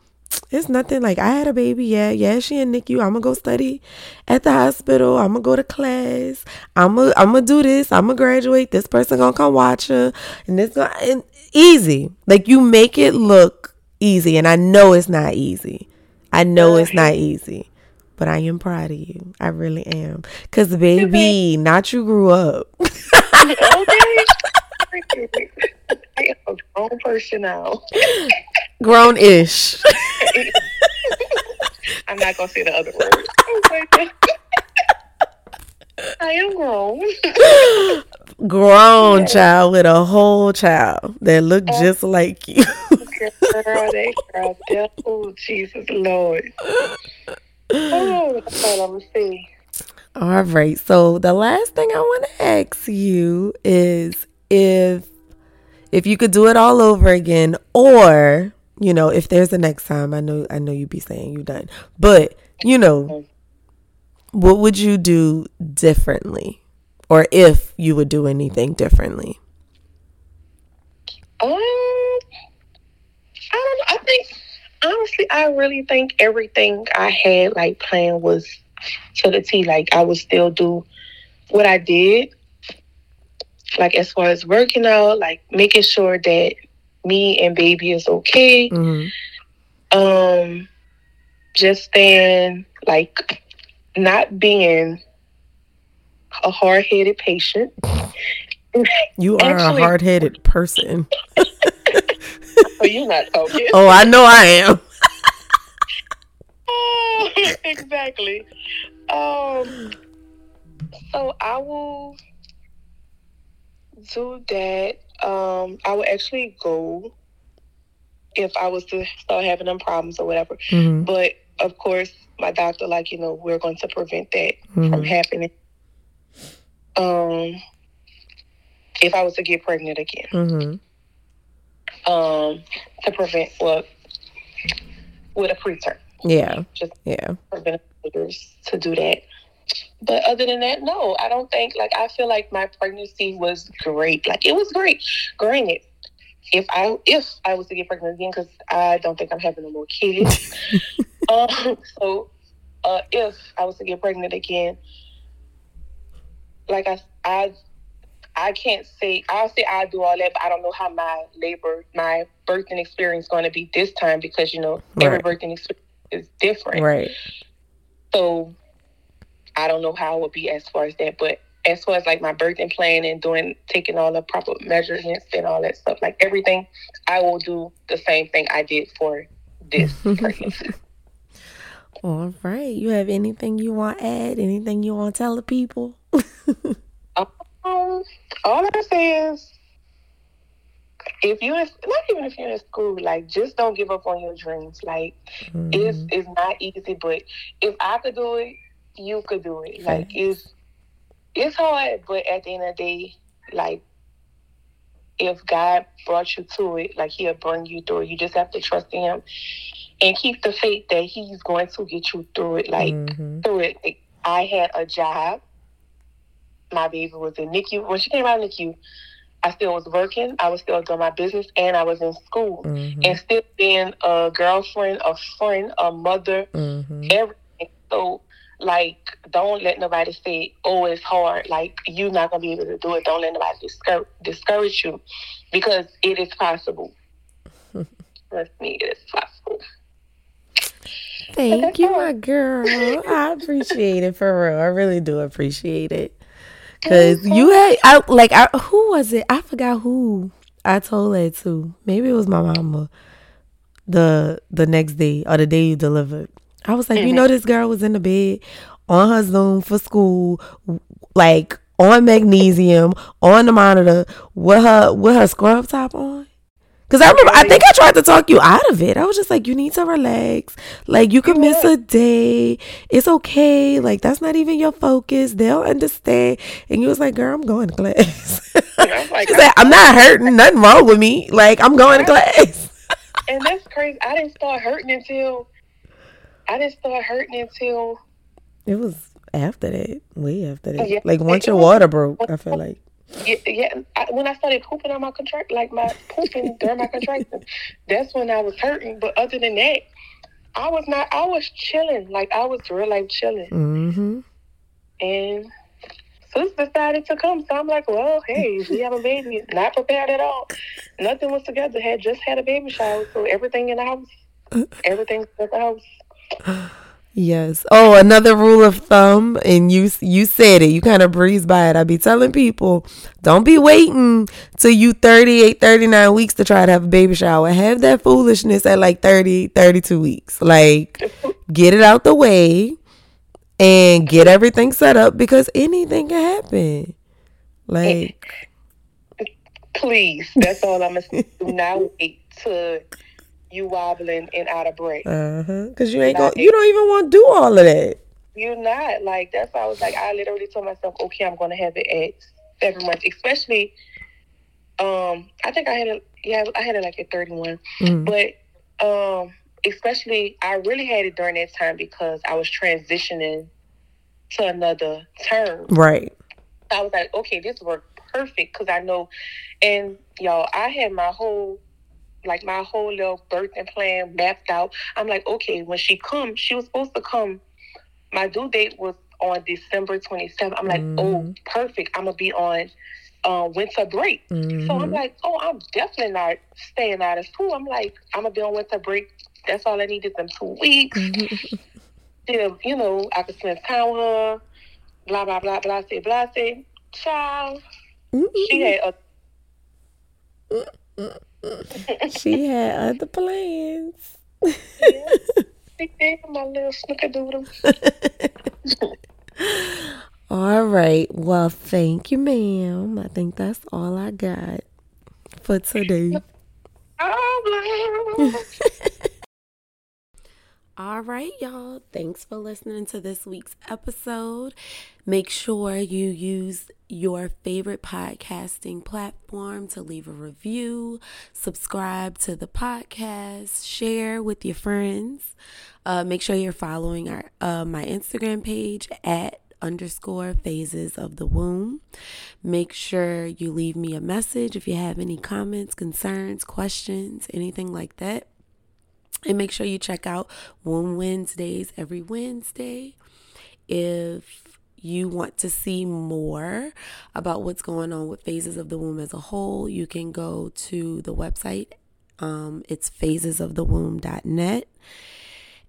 Speaker 1: it's nothing like I had a baby. Yeah, yeah, she in NICU. I'm gonna go study at the hospital. I'm gonna go to class. I'm gonna I'm gonna do this. I'm gonna graduate. This person gonna come watch her, and this gonna and easy. Like you make it look easy, and I know it's not easy. I know it's not easy, but I am proud of you. I really am. Cause baby, not you grew up.
Speaker 2: okay. [LAUGHS] I am a grown person now. [LAUGHS]
Speaker 1: Grown ish. [LAUGHS]
Speaker 2: I'm not gonna say the other word. Oh okay. I am grown. [LAUGHS]
Speaker 1: Grown child with a whole child that look oh. just like you.
Speaker 2: Girl, that girl, oh Jesus Lord. Oh, that's all I'm gonna say.
Speaker 1: All right. So the last thing I want to ask you is if if you could do it all over again or, you know, if there's a next time, I know I know you'd be saying you're done. But, you know, what would you do differently? Or if you would do anything differently?
Speaker 2: Um, I don't. I think honestly, I really think everything I had like planned was to the T. Like I would still do what I did. Like as far as working out, like making sure that me and baby is okay.
Speaker 1: hmm
Speaker 2: Um, just staying like not being a hard headed patient.
Speaker 1: You are
Speaker 2: Actually-
Speaker 1: a hard-headed person.
Speaker 2: So you're not talking.
Speaker 1: Oh, I know I am. [LAUGHS]
Speaker 2: exactly. Um. So I will do that. Um. I would actually go if I was to start having them problems or whatever.
Speaker 1: hmm
Speaker 2: But of course, my doctor, like you know, we're going to prevent that from
Speaker 1: hmm
Speaker 2: happening. Um. If I was to get pregnant again,
Speaker 1: hmm
Speaker 2: um, to prevent what with a preterm.
Speaker 1: Yeah.
Speaker 2: Just
Speaker 1: Yeah.
Speaker 2: prevent to do that. But other than that, no, I don't think like I feel like my pregnancy was great. Like it was great. Granted, if I if I was to get pregnant again, because I don't think I'm having no more kids. [LAUGHS] um, so uh, if I was to get pregnant again, like I I I can't say I'll say I'll do all that, but I don't know how my labor, my birthing experience is going to be this time because you know every birthing experience is different.
Speaker 1: Right.
Speaker 2: So I don't know how it would be as far as that, but as far as like my birthing plan and doing taking all the proper measurements and all that stuff, like everything, I will do the same thing I did for this [LAUGHS] pregnancy.
Speaker 1: All right. You have anything you want to add? Anything you want to tell the people? [LAUGHS]
Speaker 2: Um, all I say is, if you not even if you're in school, like just don't give up on your dreams. Like it's
Speaker 1: Mhm.
Speaker 2: it's not easy, but if I could do it, you could do it. Like it's it's hard, but at the end of the day, like if God brought you to it, like He'll bring you through it. You just have to trust Him and keep the faith that He's going to get you through it. Like
Speaker 1: Mhm.
Speaker 2: through it. Like, I had a job. My baby was in NICU. When she came out of NICU, I still was working. I was still doing my business, and I was in school.
Speaker 1: Mhm.
Speaker 2: And still being a girlfriend, a friend, a mother,
Speaker 1: Mhm.
Speaker 2: everything. So, like don't let nobody say, "Oh, it's hard." Like you're not gonna be able to do it. Don't let nobody discourage discourage you because it is possible. [LAUGHS] Trust me, it is possible.
Speaker 1: Thank you, my girl. [LAUGHS] I appreciate it for real. I really do appreciate it. Cause you had, I like, I who was it? I forgot who I told that to. Maybe it was my mama. The the next day or the day you delivered, I was like, mm-hmm. you know, this girl was in the bed on her Zoom for school, like on magnesium on the monitor with her with her scrub top on. Cause I remember, I think I tried to talk you out of it. I was just like, you need to relax. Like you could miss a day. It's okay. Like that's not even your focus. They'll understand. And you was like, girl, I'm going to class. I'm like, [LAUGHS] She's like, I'm not hurting. Nothing wrong with me. Like I'm going to class.
Speaker 2: and that's crazy. I didn't start hurting until I didn't start hurting until
Speaker 1: it was after that. Way after that. Yeah. Like once your water broke, I feel like.
Speaker 2: Yeah, yeah. I, when I started pooping on my contract, like my pooping during my contraction, [LAUGHS] that's when I was hurting. But other than that, I was not. I was chilling. Like I was real life chilling.
Speaker 1: Mm-hmm.
Speaker 2: And sis decided to come, so I'm like, well, hey, we have a baby. [LAUGHS] Not prepared at all. Nothing was together. Had just had a baby shower, so everything in the house, [LAUGHS] everything's at the house.
Speaker 1: Yes. Oh, another rule of thumb, and you you said it. You kind of breeze by it. I be telling people, don't be waiting till you 38, 39 weeks to try to have a baby shower. Have that foolishness at like 30, 32 weeks. Like, get it out the way and get everything set up because anything can happen. Like,
Speaker 2: please, that's all I'm gonna say. Do not wait to you wobbling and out of breath.
Speaker 1: Uh huh. Because you ain't going. You don't even want to do all of that.
Speaker 2: You're not like that's why I was like I literally told myself, okay, I'm gonna have it at seven months, especially. Um, I think I had it. Yeah, I had it like at 31, mm. but um, especially I really had it during that time because I was transitioning to another term.
Speaker 1: Right.
Speaker 2: I was like, okay, this worked perfect because I know, and y'all, I had my whole like my whole little birthing plan mapped out. I'm like, okay, when she comes, she was supposed to come. My due date was on December 27th. I'm like, oh, mm-hmm. oh, perfect. I'm gonna be on uh, winter break. Mm-hmm. So I'm mm-hmm. like, oh, I'm definitely not staying out of school. I'm like, I'm gonna be on winter break. That's all I needed them two weeks. Mm-hmm. Then, you know, I could spend time with her. Blah blah blah blah. Say blah say. Child, mm-hmm. she had a.
Speaker 1: She had other plans.
Speaker 2: my little snickerdoodle. [LAUGHS]
Speaker 1: all right. Well, thank you, ma'am. I think that's all I got for today. [LAUGHS] All right, y'all. Thanks for listening to this week's episode. Make sure you use your favorite podcasting platform to leave a review, subscribe to the podcast, share with your friends. Uh, make sure you're following our uh, my Instagram page at underscore phases of the womb. Make sure you leave me a message if you have any comments, concerns, questions, anything like that. And make sure you check out Womb Wednesdays every Wednesday. If you want to see more about what's going on with phases of the womb as a whole, you can go to the website. Um, it's phasesofthewomb.net.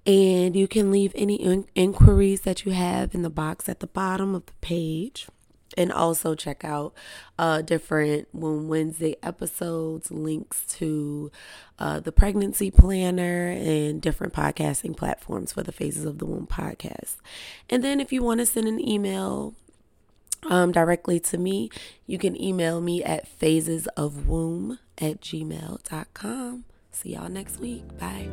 Speaker 1: And you can leave any in- inquiries that you have in the box at the bottom of the page and also check out uh, different Womb Wednesday episodes, links to uh, the pregnancy planner, and different podcasting platforms for the Phases of the Womb podcast. And then if you want to send an email, um, directly to me, you can email me at phasesofwomb at gmail.com. See y'all next week. Bye.